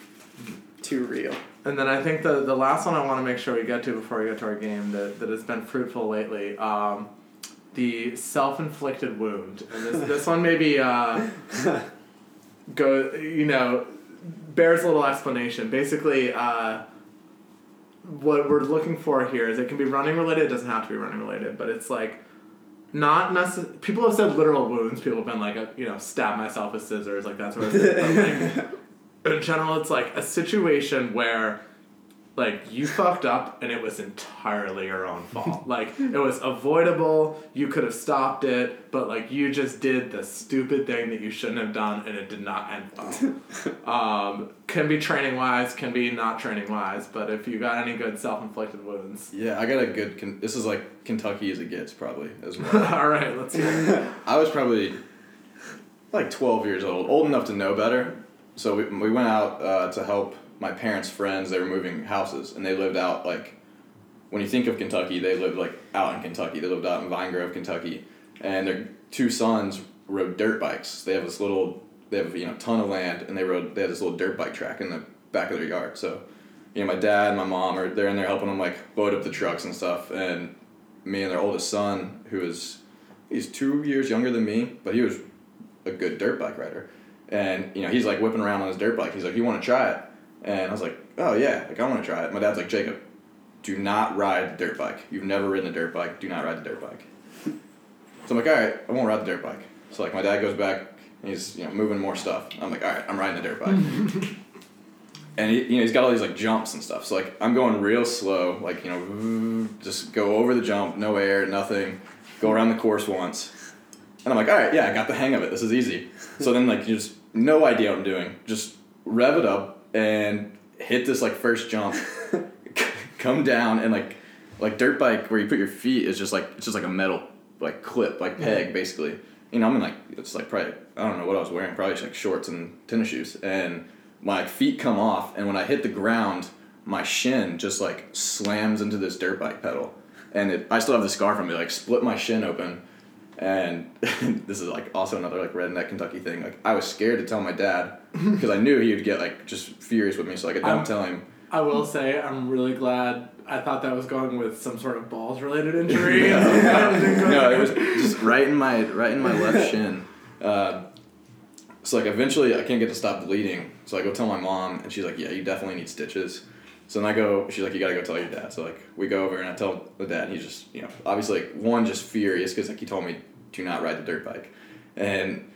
too real. And then I think the the last one I want to make sure we get to before we get to our game that, that has been fruitful lately. Um, the self inflicted wound, and this this one maybe uh, go you know bears a little explanation. Basically, uh, what we're looking for here is it can be running related. It doesn't have to be running related, but it's like not necessarily. People have said literal wounds. People have been like, uh, you know, stab myself with scissors, like that sort of thing. But, like, in general, it's like a situation where, like, you fucked up and it was entirely your own fault. like, it was avoidable. You could have stopped it, but like, you just did the stupid thing that you shouldn't have done, and it did not end well. um, can be training wise, can be not training wise, but if you got any good self inflicted wounds, Yeah, I got a good. Con- this is like Kentucky as it gets, probably as well. all right, let's hear. I was probably like 12 years old, old enough to know better. So we, we went out uh, to help my parents' friends. They were moving houses, and they lived out like when you think of Kentucky, they lived like out in Kentucky. They lived out in Vine Grove, Kentucky, and their two sons rode dirt bikes. They have this little, they have you know ton of land, and they rode. They had this little dirt bike track in the back of their yard. So, you know, my dad and my mom are they're in there helping them like load up the trucks and stuff, and me and their oldest son, who is he's two years younger than me, but he was a good dirt bike rider. And, you know, he's like whipping around on his dirt bike. He's like, You want to try it? And I was like, Oh, yeah, like I want to try it. My dad's like, Jacob, do not ride the dirt bike. You've never ridden a dirt bike. Do not ride the dirt bike. So I'm like, All right, I won't ride the dirt bike. So, like, my dad goes back, and he's, you know, moving more stuff. I'm like, All right, I'm riding the dirt bike. and he, you know he's got all these like jumps and stuff. So like I'm going real slow, like you know, just go over the jump, no air, nothing, go around the course once, and I'm like, all right, yeah, I got the hang of it. This is easy. So then like you just no idea what I'm doing, just rev it up and hit this like first jump, come down and like like dirt bike where you put your feet is just like it's just like a metal like clip like peg basically. You know I'm in like it's like probably I don't know what I was wearing probably just like shorts and tennis shoes. And my feet come off and when I hit the ground my shin just like slams into this dirt bike pedal. And it, I still have the scar from it like split my shin open and this is like also another like redneck Kentucky thing like I was scared to tell my dad because I knew he would get like just furious with me so like I don't Um, tell him I will say I'm really glad. I thought that was going with some sort of balls related injury. no, it was just right in my right in my left shin. Uh, so like eventually I can't get to stop bleeding. So I go tell my mom, and she's like, "Yeah, you definitely need stitches." So then I go. She's like, "You gotta go tell your dad." So like we go over and I tell the dad. And he's just you know obviously like one just furious because like he told me do not ride the dirt bike, and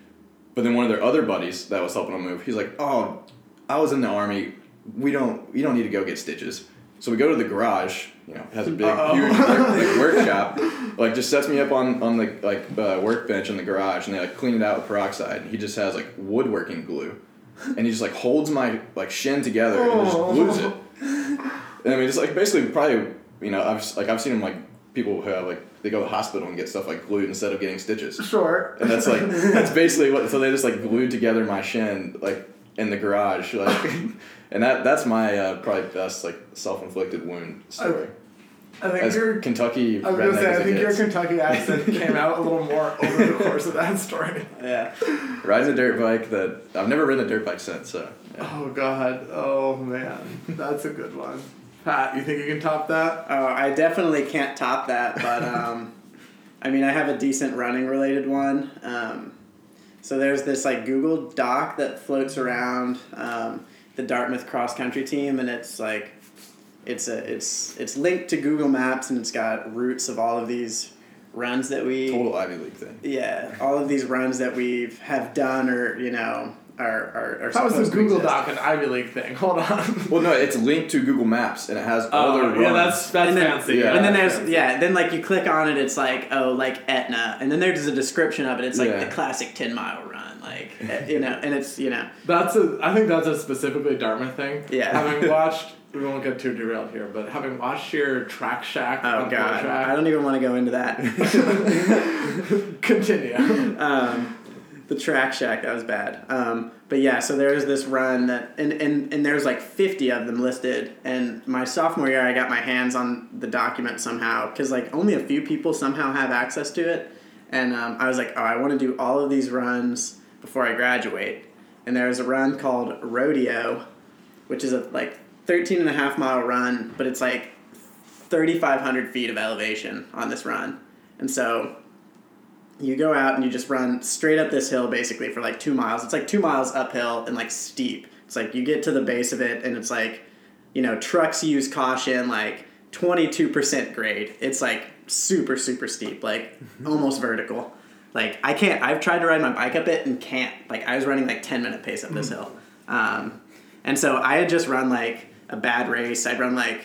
but then one of their other buddies that was helping him move, he's like, "Oh, I was in the army. We don't you don't need to go get stitches." So we go to the garage. You know, has a big Uh-oh. huge like, workshop. Like just sets me up on on the like uh, workbench in the garage, and they like clean it out with peroxide. And he just has like woodworking glue, and he just like holds my like shin together and just glues it. And I mean, it's like basically probably you know I've like I've seen him like people who have like they go to the hospital and get stuff like glued instead of getting stitches. Sure. And that's like that's basically what. So they just like glued together my shin like in the garage, like, and that that's my uh, probably best like self inflicted wound story. I think As your Kentucky I was gonna say I think your. Kentucky accent came out a little more over the course of that story. Yeah. riding a dirt bike that I've never ridden a dirt bike since. So yeah. Oh god. Oh man. That's a good one. Pat, you think you can top that? Oh, I definitely can't top that, but um, I mean, I have a decent running related one. Um, so there's this like Google Doc that floats around um, the Dartmouth cross country team, and it's like it's a it's it's linked to Google Maps, and it's got routes of all of these runs that we total Ivy League thing. yeah all of these runs that we have done or you know are are, are That was the Google exist. Doc and Ivy League thing. Hold on. Well, no, it's linked to Google Maps and it has all their Oh, runs. yeah, that's that's and then, fancy. yeah. and then there's fancy. yeah, then like you click on it, it's like oh like Etna, and then there's a description of it. It's like Yeah. the classic ten mile run, like eh, you know, and it's you know That's a. I think that's a specifically Dartmouth thing. Yeah. Having watched, we won't get too derailed here, but having watched your track shack. oh god, Track, I don't even want to go into that. continue. um, the track shack that was bad. Um, but yeah, so there's this run that and, and and there's like 50 of them listed. And my sophomore year, I got my hands on the document somehow because like only a few people somehow have access to it. And um, I was like, oh, I want to do all of these runs before I graduate. And there's a run called Rodeo, which is a like 13 and a half mile run, but it's like 3,500 feet of elevation on this run. And so you go out and you just run straight up this hill basically for like two miles. It's like two miles uphill and like steep. It's like you get to the base of it and it's like, you know, trucks use caution, like 22% grade. It's like super, super steep, like almost vertical. Like I can't, I've tried to ride my bike up it and can't. Like I was running like 10 minute pace up this hill. Um, and so I had just run like a bad race. I'd run like,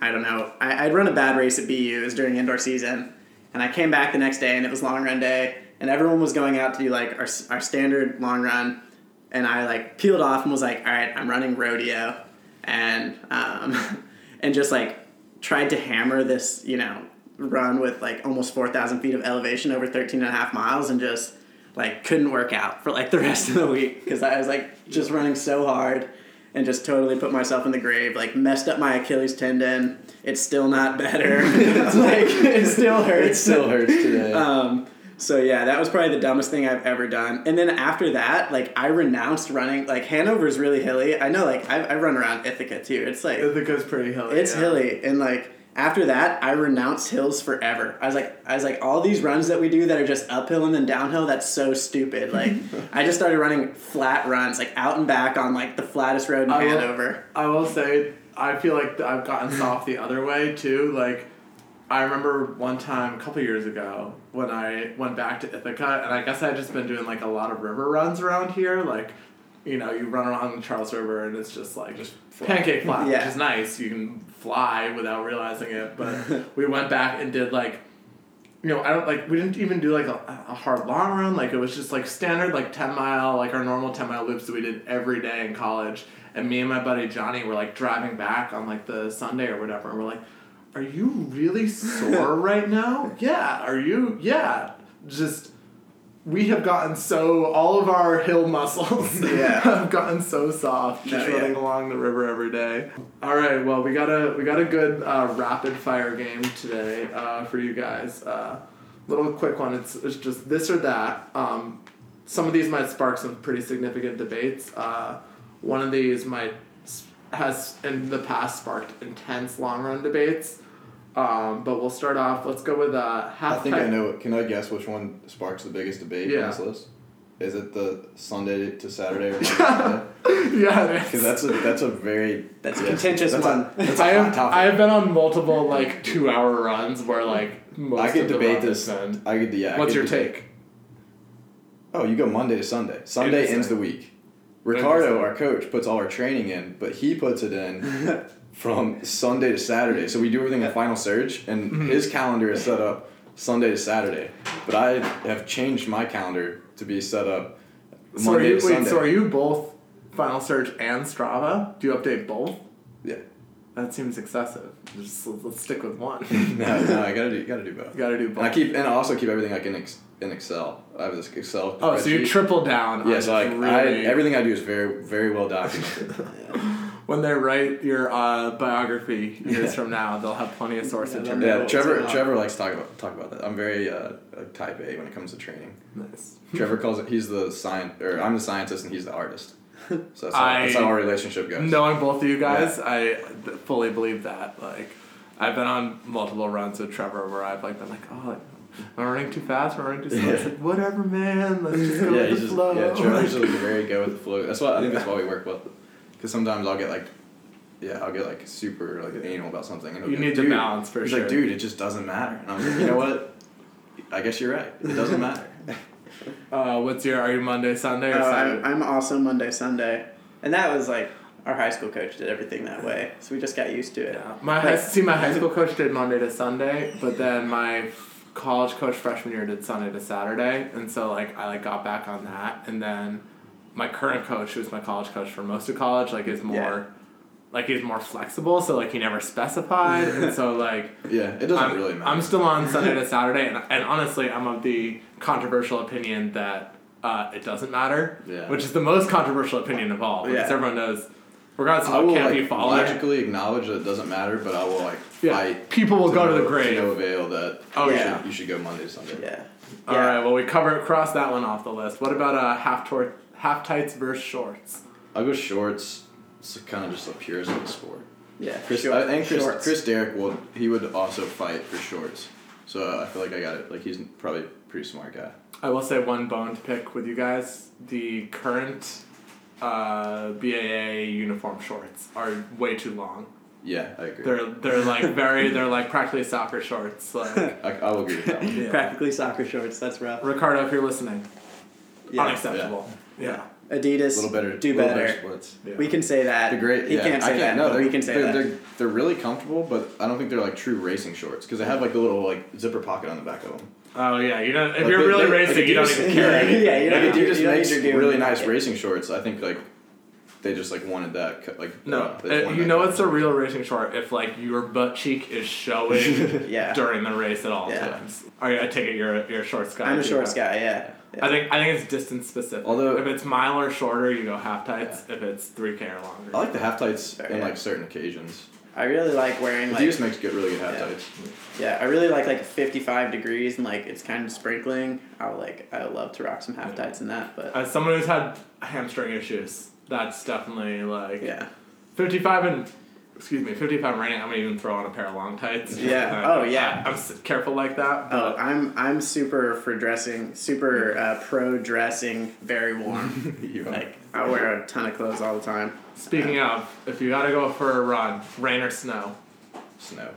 I don't know, I, I'd run a bad race at BU. During indoor season. And I came back the next day and it was long run day. And everyone was going out to do like our, our standard long run. And I like peeled off and was like, all right, I'm running rodeo. And, um, and just like tried to hammer this, you know, run with like almost 4,000 feet of elevation over 13 and a half miles and just like couldn't work out for like the rest of the week because I was like just running so hard and just totally put myself in the grave. Like messed up my Achilles tendon. It's still not better. it's like it still hurts. It still hurts today. Um, so yeah, that was probably the dumbest thing I've ever done. And then after that, like I renounced running. Like Hanover's really hilly. I know, like I, I run around Ithaca too. It's like Ithaca's pretty hilly. it's yeah. hilly, and like after that, I renounced hills forever. I was like, I was like, all these runs that we do that are just uphill and then downhill. That's so stupid. Like, I just started running flat runs, like out and back on like the flattest road in I will- Hanover. I will say, I feel like I've gotten soft the other way too. Like, I remember one time a couple years ago when I went back to Ithaca, and I guess I had just been doing like a lot of river runs around here. Like, you know, you run along the Charles River, and it's just like Just fly. pancake flat, Yeah. which is nice. You can fly without realizing it. But we went back and did like. You know, I don't like. We didn't even do like a, a hard long run. Like it was just like standard, like ten mile, like our normal ten mile loops that we did every day in college. And me and my buddy Johnny were like driving back on like the Sunday or whatever, and we're like, "Are you really sore right now? Yeah. Are you? Yeah. Just we have gotten so all of our hill muscles Yeah. have gotten so soft just No, yeah. running along the river every day. All right, well we got a we got a good uh, rapid fire game today uh, for you guys. Uh, little quick one. It's it's just this or that. Um, some of these might spark some pretty significant debates. Uh, one of these might has in the past sparked intense long run debates. Um, but we'll start off. Let's go with uh, half. I think I know it. Can I guess which one sparks the biggest debate Yeah. on this list? is it the Sunday to Saturday or Monday? yeah, Because that's a that's a very That's a yeah, contentious that's one. A, that's a I have topic. I have been on multiple like two hour runs where like most I could of the debate run this. has been- I could yeah. I What's could your debate- take? Oh, you go Monday to Sunday. Sunday ends the week. Ricardo, our coach, puts all our training in, but he puts it in from Sunday to Saturday. So we do everything in final surge, and Mm-hmm. his calendar is set up Sunday to Saturday. But I have changed my calendar to be set up Monday So are you, to wait, so are you both Final Surge and Strava? Do you update both? Yeah. That seems excessive. Just let's, stick with one. No, no, I gotta do, gotta do both. you gotta do both. And I keep, and I also keep everything like in, ex, in Excel. I have this Excel. oh, so you triple down. Yeah, so like just I, everything I do is very, very well documented. when they write your uh, biography years from now, they'll have plenty of sources. Yeah. Yeah, Trevor. Trevor likes to talk about talk about that. I'm very uh, type A when it comes to training. Nice. Trevor calls it. He's the science, or I'm the scientist and he's the artist. So that's how, I- that's how our relationship goes. Knowing both of you guys, I fully believe that. Like, I've been on multiple runs with Trevor where I've like been like, oh, like, I'm running too fast, I'm running too slow. It's Yeah. like, whatever, man. Let's just go Yeah, with he's the just flow. yeah. Trevor's just very go with the flow. That's why I think that's why we work well. Because sometimes I'll get like, yeah, I'll get like super like anal about something. And he'll You need the "Dude," balance for he's sure. like, dude, it just doesn't matter. And I'm like, you know what? I guess you're right. It doesn't matter. Uh, what's your? Are you Monday, Sunday, or Oh, I'm, I'm also Monday, Sunday. And that was like, our high school coach did everything that way. So we just got used to it. Yeah. My high, see, my high school coach did Monday to Sunday, but then my college coach freshman year did Sunday to Saturday, and so like I like got back on that, and then my current coach, who was my college coach for most of college, like is more. Yeah. Like he's more flexible, so like he never specified, and so like Yeah, it doesn't I'm, really matter. I'm still on Sunday to Saturday, and, and honestly, I'm of the controversial opinion that uh, it doesn't matter, Yeah. which is the most controversial opinion of all, because Yeah. everyone knows, regardless of I what will camp like you follow, logically acknowledge that it doesn't matter, but I will like yeah, fight. people will to go to the grave. no avail that. Oh, you yeah. should, you should go Monday to Sunday. Yeah. All Yeah. right, well we cover cross that one off the list. What about uh, half tor- half tights versus shorts? I'll go shorts. It's kind of just the purest of the sport. Yeah. Chris, Short- I, and Chris, shorts. Chris Derrick will he would also fight for shorts. So uh, I feel like I got it. Like he's probably a pretty smart guy. I will say one bone to pick with you guys. The current uh, BAA uniform shorts are way too long. Yeah, I agree. They're they're like very they're like practically soccer shorts. Like I, I will agree with that one. Yeah. Practically soccer shorts. That's rough. Ricardo, if you're listening, Yeah. unacceptable. Yeah. Adidas. A little better. Do little better. splits. Yeah. We can say that. They're great. He yeah, can't I say can't. that. No, but they're, we can say they're, that. They're, they're really comfortable, but I don't think they're like true racing shorts because they have like the little like zipper pocket on the back of them. Oh yeah, you know if Like, you're they- really they- racing, like, you don't Adidas- even care. yeah, anything. yeah, you Like don't Adidas you makes need your really nice it. racing shorts. I think like they just like wanted that. Like No, uh, they just uh, wanted you know kind it's a of- real racing short if like your butt cheek is showing Yeah. during the race at all Yeah. times. All right, I take it you're a, you're a shorts guy. I'm a too, shorts guy. Yeah. Yeah. I think I think it's distance specific. Although- if it's mile or shorter, you go half tights. If it's three k or longer, I like the half tights in like certain occasions. I really like wearing like Adidas makes good, really good half Yeah. tights. yeah. I really like like 55 degrees and like it's kind of sprinkling. I would like I would love to rock some half tights in that, but As someone who's had hamstring issues, that's definitely like yeah. 55 and excuse me, 50 pound rain, I'm gonna even throw on a pair of long tights. Yeah. Uh, Oh, yeah. I, am careful like that. Oh, I'm I'm super for dressing, super uh, pro dressing, very warm. You are. like I wear a ton of clothes all the time. speaking of, if you gotta go for a run, rain or snow. Snow.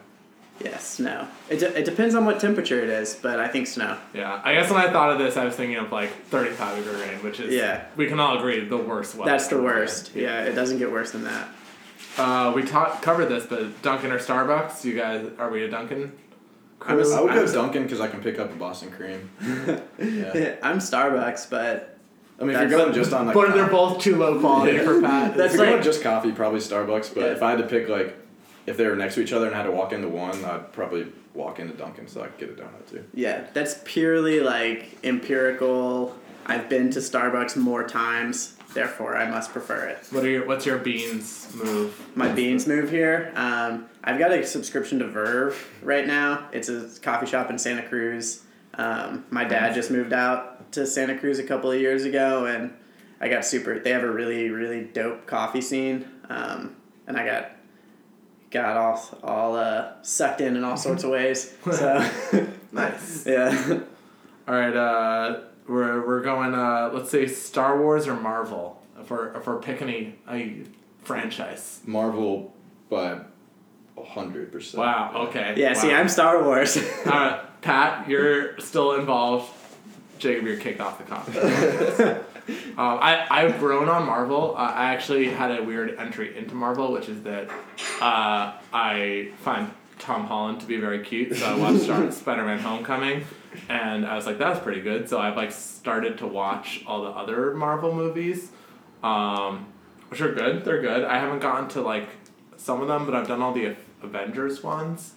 Yeah, snow. It, de- it depends on what temperature it is, but I think snow. Yeah, I guess when I thought of this, I was thinking of like 35 degree rain, which is Yeah. we can all agree the worst weather. That's the worst. Yeah, it doesn't get worse than that. Uh, we ta- covered this, but Dunkin' or Starbucks? You guys, are we a Dunkin'? I'm a- crew? I would go I'm- Dunkin' because I can pick up a Boston cream. Yeah. I'm Starbucks, but I mean, if That's- you're going just on like, but they're coffee- both too low quality Yeah. for Pat. if That's you're going just coffee, probably Starbucks. But Yeah. if I had to pick like, if they were next to each other and I had to walk into one, I'd probably walk into Dunkin' so I could get a donut too. yeah, that's purely like empirical. I've been to Starbucks more times, therefore I must prefer it. what are your What's your beans move? My beans move here. Um, I've got a subscription to Verve right now. It's a coffee shop in Santa Cruz. Um, my dad just moved out to Santa Cruz a couple of years ago, and I got super. They have a really really dope coffee scene, um, and I got got all all uh, sucked in in all sorts of ways. So Nice. yeah, All right. Uh, we're we're going. Uh, let's say Star Wars or Marvel. If we're if we're picking a, a franchise. Marvel by a hundred percent. Wow. Okay. Yeah, see. I'm Star Wars. Uh, Pat, you're still involved. Jacob, you're kicked off the conversation. um, I, I've grown on Marvel. Uh, I actually had a weird entry into Marvel, which is that uh, I find Tom Holland to be very cute. So I watched Star- Spider-Man: Homecoming, and I was like, "That's pretty good." So I've like started to watch all the other Marvel movies, um, which are good. They're good. I haven't gotten to like some of them, but I've done all the Avengers ones.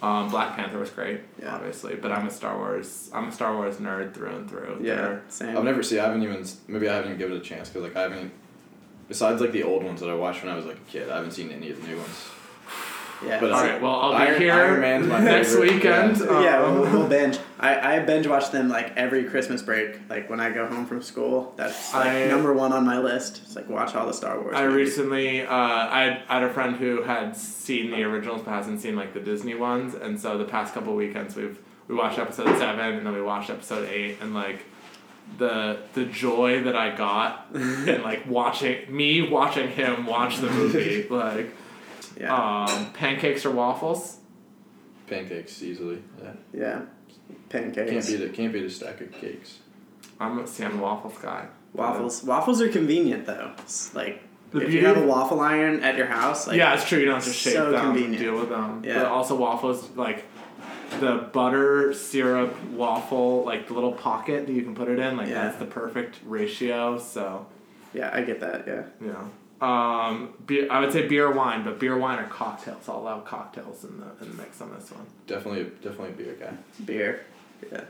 Um, Black Panther was great, Yeah. obviously, but I'm a Star Wars. I'm a Star Wars nerd through and through. yeah, They're- same. I've never seen. I haven't even. Maybe I haven't even given it a chance because like I haven't. Besides like the old ones that I watched when I was like a kid, I haven't seen any of the new ones. Yeah. But All it's- right. Well, I'll be here Iron Man's my next favorite, weekend. yeah. yeah, um, we'll, we'll binge. I, I binge watch them like every Christmas break. Like when I go home from school, that's like I- number one on my list. It's like watch all the Star Wars. I movies. recently, uh, I, had, I had a friend who had seen the originals but hasn't seen like the Disney ones, and so the past couple weekends we've we watched episode seven and then we watched episode eight, and like the the joy that I got in like watching me watching him watch the movie, like yeah, um, pancakes or waffles. Pancakes easily. Yeah. yeah, pancakes. Can't beat it. Can't beat a stack of cakes. I'm a Sam waffles guy. Waffles. Waffles are convenient though. It's like The if beauty you have a waffle iron at your house, like yeah, it's true. You don't have to shape them. so them, convenient. deal with them. Yeah. But also waffles, like the butter syrup waffle, like the little pocket that you can put it in, like Yeah. that's the perfect ratio. So yeah, I get that. Yeah, yeah. Um, beer, I would say beer, wine, but beer, wine, or cocktails. I'll allow cocktails in the in the mix on this one. Definitely, definitely a beer guy. beer. Yeah.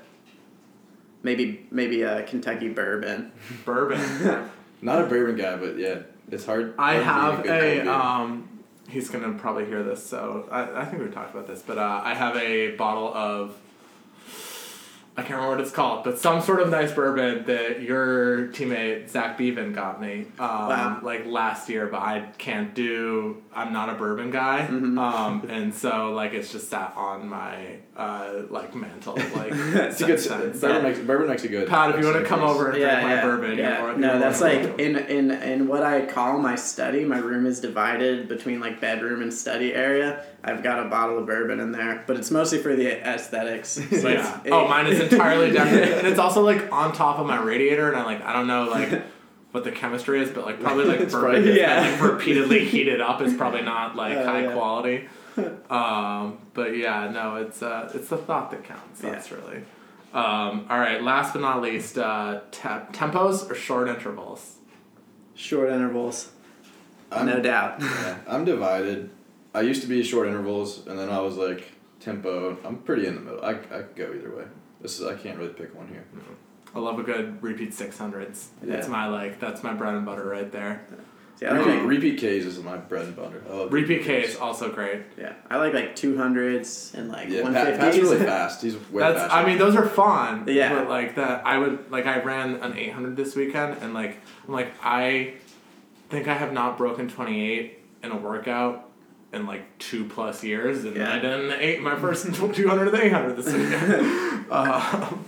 Maybe maybe a Kentucky bourbon. Bourbon. Not a bourbon guy, but yeah, it's hard. I hard have good a um. He's gonna probably hear this, so I, I think we talked about this, but uh, I have a bottle of. I can't remember what it's called, but some sort of nice bourbon that your teammate Zach Bevan got me, um, Wow. like last year. But I can't do. I'm not a bourbon guy, Mm-hmm. um, and so like it's just sat on my uh, like mantle, like It's a good. since- Bourbon makes bourbon makes a good. Pat, if you want to come over and Yeah, drink my yeah, bourbon, you're yeah. more- you're no, more that's like welcome. in in in what I call my study. My room is divided between like bedroom and study area. I've got a bottle of bourbon in there, but it's mostly for the aesthetics. So yeah. it- oh, mine is entirely decorated, and it's also like on top of my radiator, and I like I don't know like what the chemistry is, but like probably like It's bourbon probably- yeah. been, like repeatedly heated up is probably not like Oh, high yeah. quality. Um, but yeah, no, it's uh, it's the thought that counts. Yeah. That's really. Um, all right, last but not least, uh, te- tempos or short intervals. Short intervals, I'm, no doubt. yeah, I'm divided. I used to be short intervals, and then I was like tempo. I'm pretty in the middle. I, I could go either way. This is I can't really pick one here. I love a good repeat six hundreds. That's my like that's my bread and butter right there. See, I repeat, like, repeat K's is my bread and butter. I love Repeat K Ks. is also great. yeah, I like like two hundreds and like Yeah, one Pat, Pat's really fast. He's way That's faster. I mean those are fun. Yeah. But like that I would like I ran an eight hundred this weekend and like I'm like I think I have not broken twenty eight in a workout in like two plus years and Yeah. I an eight my first two hundred and eight hundred this weekend. um,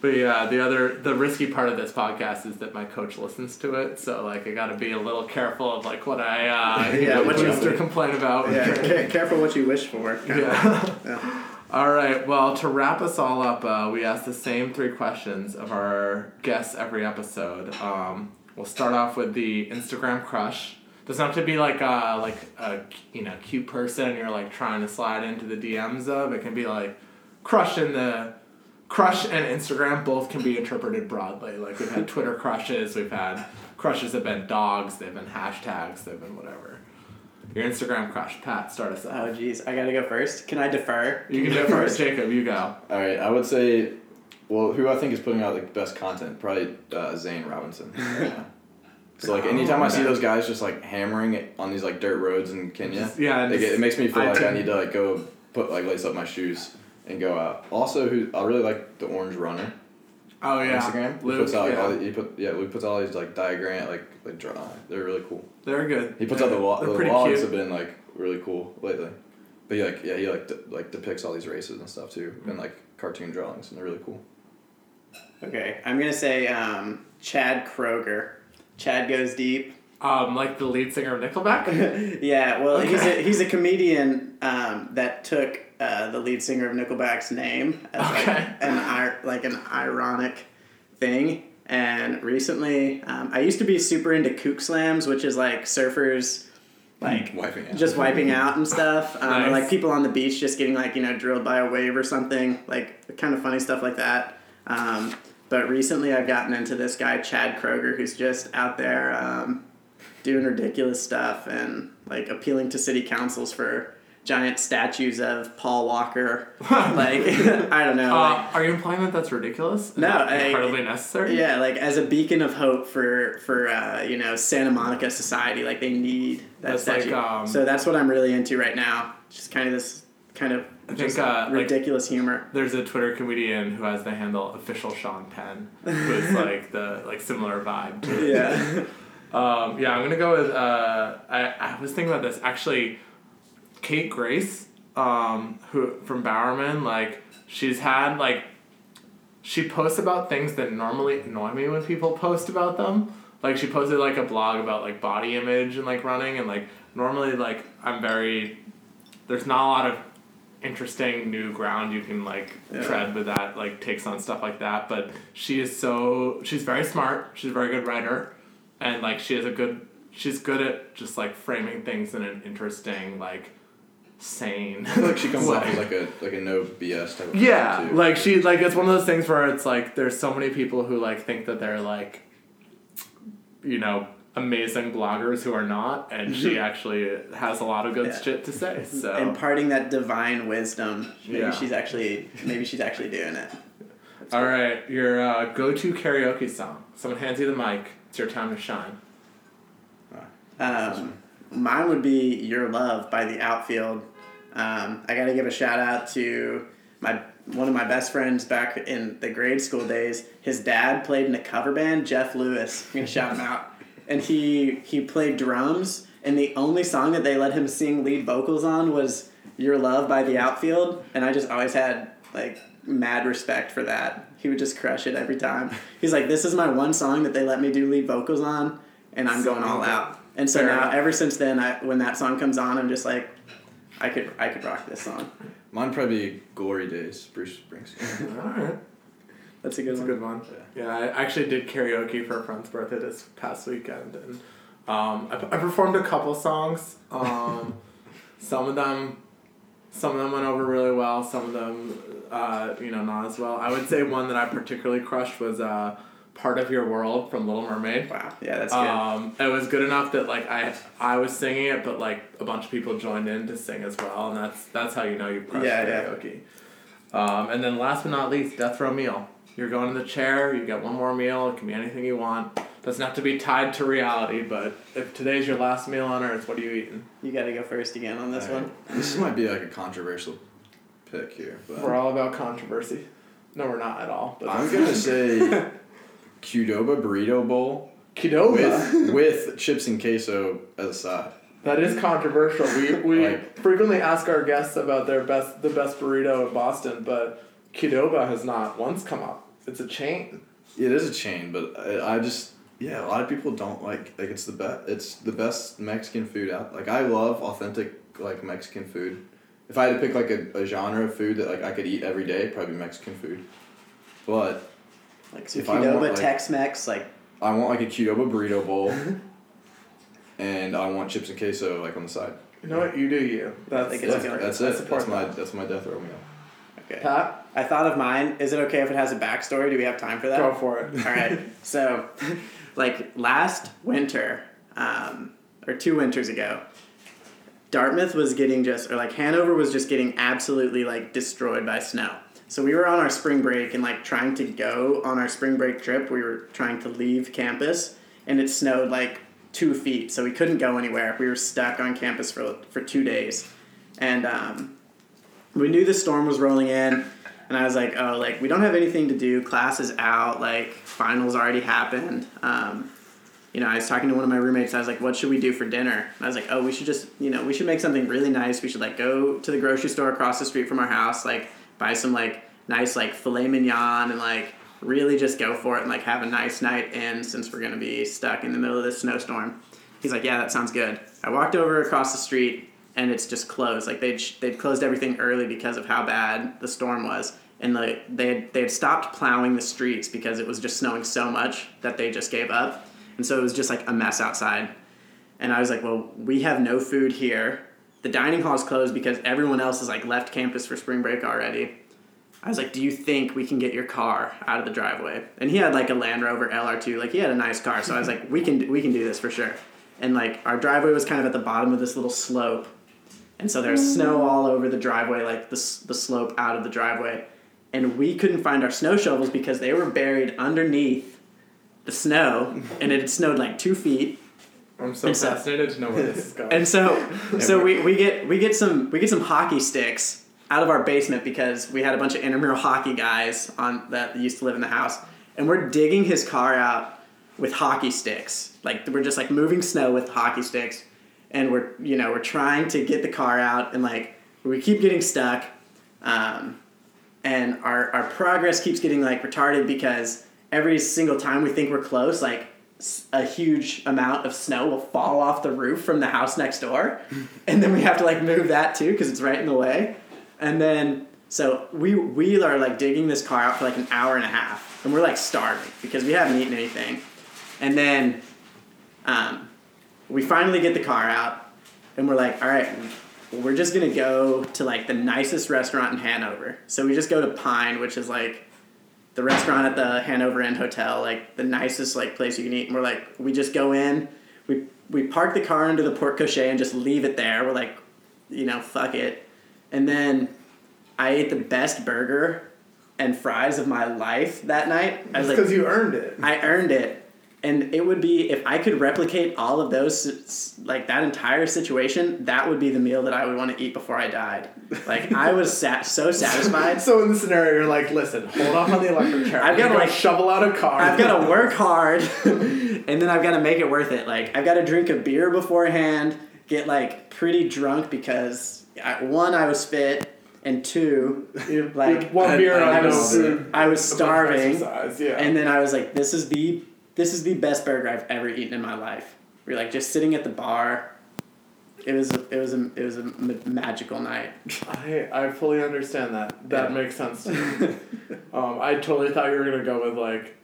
but yeah, the other the risky part of this podcast is that my coach listens to it, so like I got to be a little careful of like what I uh, Yeah, what what you to complain about. yeah, careful what you wish for. Yeah. Yeah. All right. Well, to wrap us all up, uh, we ask the same three questions of our guests every episode. Um, we'll start off with the Instagram crush. Doesn't have to be like a like a you know cute person you're like trying to slide into the DMs of. It can be like crush in the crush and Instagram both can be interpreted broadly. Like we've had Twitter crushes, we've had crushes have been dogs, they've been hashtags, they've been whatever. Your Instagram crush, Pat, start us Oh off. geez, I gotta go first. Can I defer? You can do it first, Jacob. You go. All right, I would say, well, who I think is putting out the best content, probably uh, Zane Robertson. right now. So like anytime I see those guys just like hammering it on these like dirt roads in Kenya, Just- yeah, it, just- it makes me feel I like I need to like go put like lace up my shoes and go out. Also, who I really like the Orange Runner Oh yeah, Instagram. He puts out like yeah. all the, he put yeah Luke puts all these like diagram like like draw. They're really cool. They're good. He puts They're, out the, wa- they're the pretty vlogs cute. have been like really cool lately. But he like yeah he like de- like depicts all these races and stuff too and like cartoon drawings and they're really cool. Okay, I'm gonna say um, Chad Kroeger. Chad goes deep. Um, like the lead singer of Nickelback. Yeah, well, he's a he's a comedian um, that took uh, the lead singer of Nickelback's name as like Okay. an like an ironic thing. And recently, um, I used to be super into kook slams, which is like surfers like Wiping out. just wiping out and stuff, um, or Nice. like people on the beach just getting like you know drilled by a wave or something, like kind of funny stuff like that. Um, but recently, I've gotten into this guy Chad Kroeger, who's just out there um, doing ridiculous stuff and like appealing to city councils for giant statues of Paul Walker. like I don't know. like- Uh, are you implying that that's ridiculous? No, Not I- incredibly necessary. yeah, like as a beacon of hope for for uh, you know Santa Monica society, like they need that That's like, statue. um, so that's what I'm really into right now. Just kind of this kind of I think, just uh, like- ridiculous humor. There's a Twitter comedian who has the handle official Sean Penn, who's like the like similar vibe. To. Yeah, Um, yeah, I'm gonna go with. Uh, I I was thinking about this actually. Kate Grace, um, who from Bowerman, like she's had like, she posts about things that normally annoy me when people post about them. Like she posted like a blog about like body image and like running and like normally like I'm very, there's not a lot of interesting new ground you can like Yeah. tread with that like takes on stuff like that but she is so she's very smart she's a very good writer and like she has a good she's good at just like framing things in an interesting like sane like she comes off as like a like a no BS type of yeah too. like she like it's one of those things where it's like there's so many people who like think that they're like you know amazing bloggers who are not and she actually has a lot of good Yeah. shit to say so imparting that divine wisdom. Maybe Yeah. she's actually maybe she's actually doing it. all right your uh, go-to karaoke song someone hands you the mic it's your time to shine Um, mine would be "Your Love" by the Outfield. Um, I got to give a shout out to my one of my best friends back in the grade school days. His dad played in a cover band, Jeff Lewis. I'm gonna shout him out, and he he played drums. And the only song that they let him sing lead vocals on was "Your Love" by the Outfield, and I just always had like mad respect for that. He would just crush it every time. He's like, "This is my one song that they let me do lead vocals on, and I'm going all out." And so Fair now, enough. ever since then, I, when that song comes on, I'm just like, I could I could rock this song. Mine probably be Glory Days, Bruce Springsteen. all right That's a good That's a one. good one. Yeah, I actually did karaoke for a friend's birthday this past weekend, and um, I, I performed a couple songs. Um, some of them, some of them went over really well. Some of them, uh, you know, not as well. I would say one that I particularly crushed was uh, "Part of Your World" from Little Mermaid. Wow, yeah, that's good. Um, it was good enough that like I I was singing it, but like a bunch of people joined in to sing as well, and that's that's how you know you crushed Yeah, yeah. karaoke. Um, and then last but not least, death row meal. You're going to the chair. You get one more meal. It can be anything you want. Doesn't have to be tied to reality, but if today's your last meal on earth, what are you eating? you got to go first again on this Alright. one. This might be like a controversial pick here, but We're all about controversy. No, we're not at all. But I'm gonna say Qdoba burrito bowl Qdoba. with with chips and queso as a side. That is controversial. We we Like- frequently ask our guests about their best the best burrito in Boston, but Qdoba has not once come up. It's a chain. It is a chain, but I, I just yeah, a lot of people don't like like it's the best. It's the best Mexican food out. Like I love authentic like Mexican food. If I had to pick like a, a genre of food that like I could eat every day, probably Mexican food. But Like so If I want, Qdoba, like- Tex-Mex, like I want like a Qdoba burrito bowl, and I want chips and queso like on the side. You know what? You do you. That's Like, Yeah, it's that's that's it. That's my that's my death row meal. okay. Pat, I thought of mine. Is it okay if it has a backstory? Do we have time for that? go for it. All right. So, like last winter, um, or two winters ago, Dartmouth was getting just, or like Hanover was just getting absolutely like destroyed by snow. So we were on our spring break and like trying to go on our spring break trip. We were trying to leave campus, and it snowed like two feet, so we couldn't go anywhere. We were stuck on campus for for two days, and um, we knew the storm was rolling in and i was like oh like we don't have anything to do. Class is out. Like finals already happened. Um, you know i was talking to one of my roommates. I was like what should we do for dinner? And i was like oh we should just you know we should make something really nice. We should like go to the grocery store across the street from our house like buy some like nice like filet mignon and like really just go for it and like have a nice night in since we're gonna be stuck in the middle of this snowstorm. He's like, yeah, that sounds good. I walked over across the street and it's just closed. Like they'd they'd closed everything early because of how bad the storm was, and like they had, they had stopped plowing the streets because it was just snowing so much that they just gave up, and so it was just like a mess outside. And I was like, well, we have no food here. The dining hall is closed because everyone else has like left campus for spring break already. I was like, do you think we can get your car out of the driveway? And he had like a Land Rover LR2, like he had a nice car. So I was like, we can we can do this for sure. And like our driveway was kind of at the bottom of this little slope, and so there's mm. snow all over the driveway, like the the slope out of the driveway, and we couldn't find our snow shovels because they were buried underneath the snow, and it had snowed like two feet. I'm so And so- fascinated to know where this is going. And so, so we, we get we get some we get some hockey sticks out of our basement because we had a bunch of intramural hockey guys on that used to live in the house, and we're digging his car out with hockey sticks. Like we're just like moving snow with hockey sticks, and we're you know we're trying to get the car out, and like we keep getting stuck, um, and our our progress keeps getting like retarded because every single time we think we're close, like a huge amount of snow will fall off the roof from the house next door, and then we have to like move that too because it's right in the way, and then so we we are like digging this car out for like an hour and a half, and we're like starving because we haven't eaten anything, and then um, we finally get the car out, and we're like, all right, we're just gonna go to like the nicest restaurant in Hanover. So we just go to Pine, which is like the restaurant at the Hanover Inn Hotel, like the nicest like place you can eat. And we're like, we just go in, we we park the car under the porte cochere and just leave it there. We're like, you know, fuck it. And then I ate the best burger and fries of my life that night. I was like, Because you earned it. I earned it. And it would be if I could replicate all of those, like that entire situation, that would be the meal that I would want to eat before I died. Like I was sat so satisfied. So in the scenario, you're like, listen, hold off on the electric chair. I've gotta, gonna like- shovel out a car. I've got to work hard, and then I've got to make it worth it. Like I've got to drink a beer beforehand, get like pretty drunk because I, one I was fit, and two like, one beer I on no was-. I was a bunch of starving. Yeah. And then I was like, this is the this is the best burger I've ever eaten in my life. We're like just sitting at the bar. It was a, it was a, it was a magical night. I, I fully understand that. That Yeah. makes sense to me. um, I totally thought you were gonna go with like,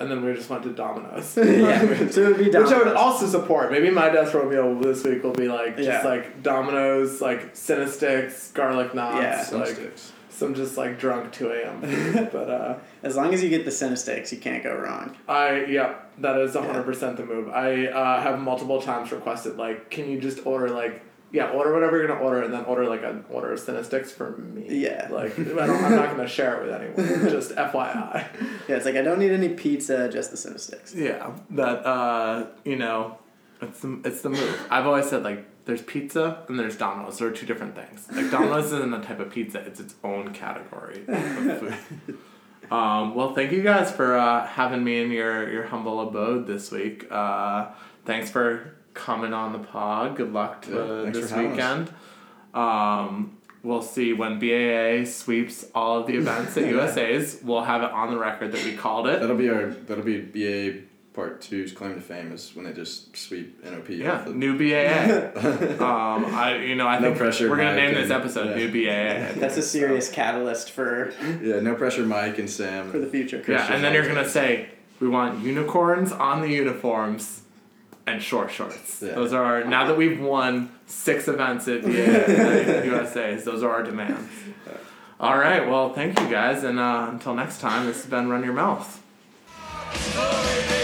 and then we just went to Domino's. yeah, so it would be Which I would also support. Maybe my death row meal this week will be like just Yeah. like Domino's, like Cinna Stix, garlic knots, Yeah. Like sticks. Some just like drunk two a.m. but uh, As long as you get the Cinna Stix, you can't go wrong. I yeah, that is hundred percent the move. I uh, have multiple times requested like, can you just order like yeah, order whatever you're gonna order, and then order like an order of Cinna Stix for me. Yeah. like I don't, I'm not gonna share it with anyone. Just FYI. Yeah, it's like I don't need any pizza, just the Cinna Stix. Yeah, that uh, you know, it's the it's the move. I've always said like there's pizza and there's Domino's. They're two different things. Like Domino's isn't a type of pizza; it's its own category of food. Um, well, thank you guys for uh, having me in your your humble abode this week. Uh, thanks for coming on the pod. Good luck to Yeah, this for having us. weekend. Um, we'll see when BAA sweeps all of the events at USA's. We'll have it on the record that we called it. That'll be our that'll be BA part two's claim to fame is when they just sweep NOP. Yeah, off the- new BAA. um, I you know I No think pressure, we're gonna Mike, name this and- episode yeah. new BAA. That's a serious catalyst for yeah, no pressure, Mike and Sam. for the future. Yeah, and then you're gonna say we want unicorns on the uniforms and short shorts. Yeah. Those are our, now that we've won six events at BAA USA's. Those are our demands. All right, well, thank you guys, and uh, until next time, this has been Run Your Mouth. Oh,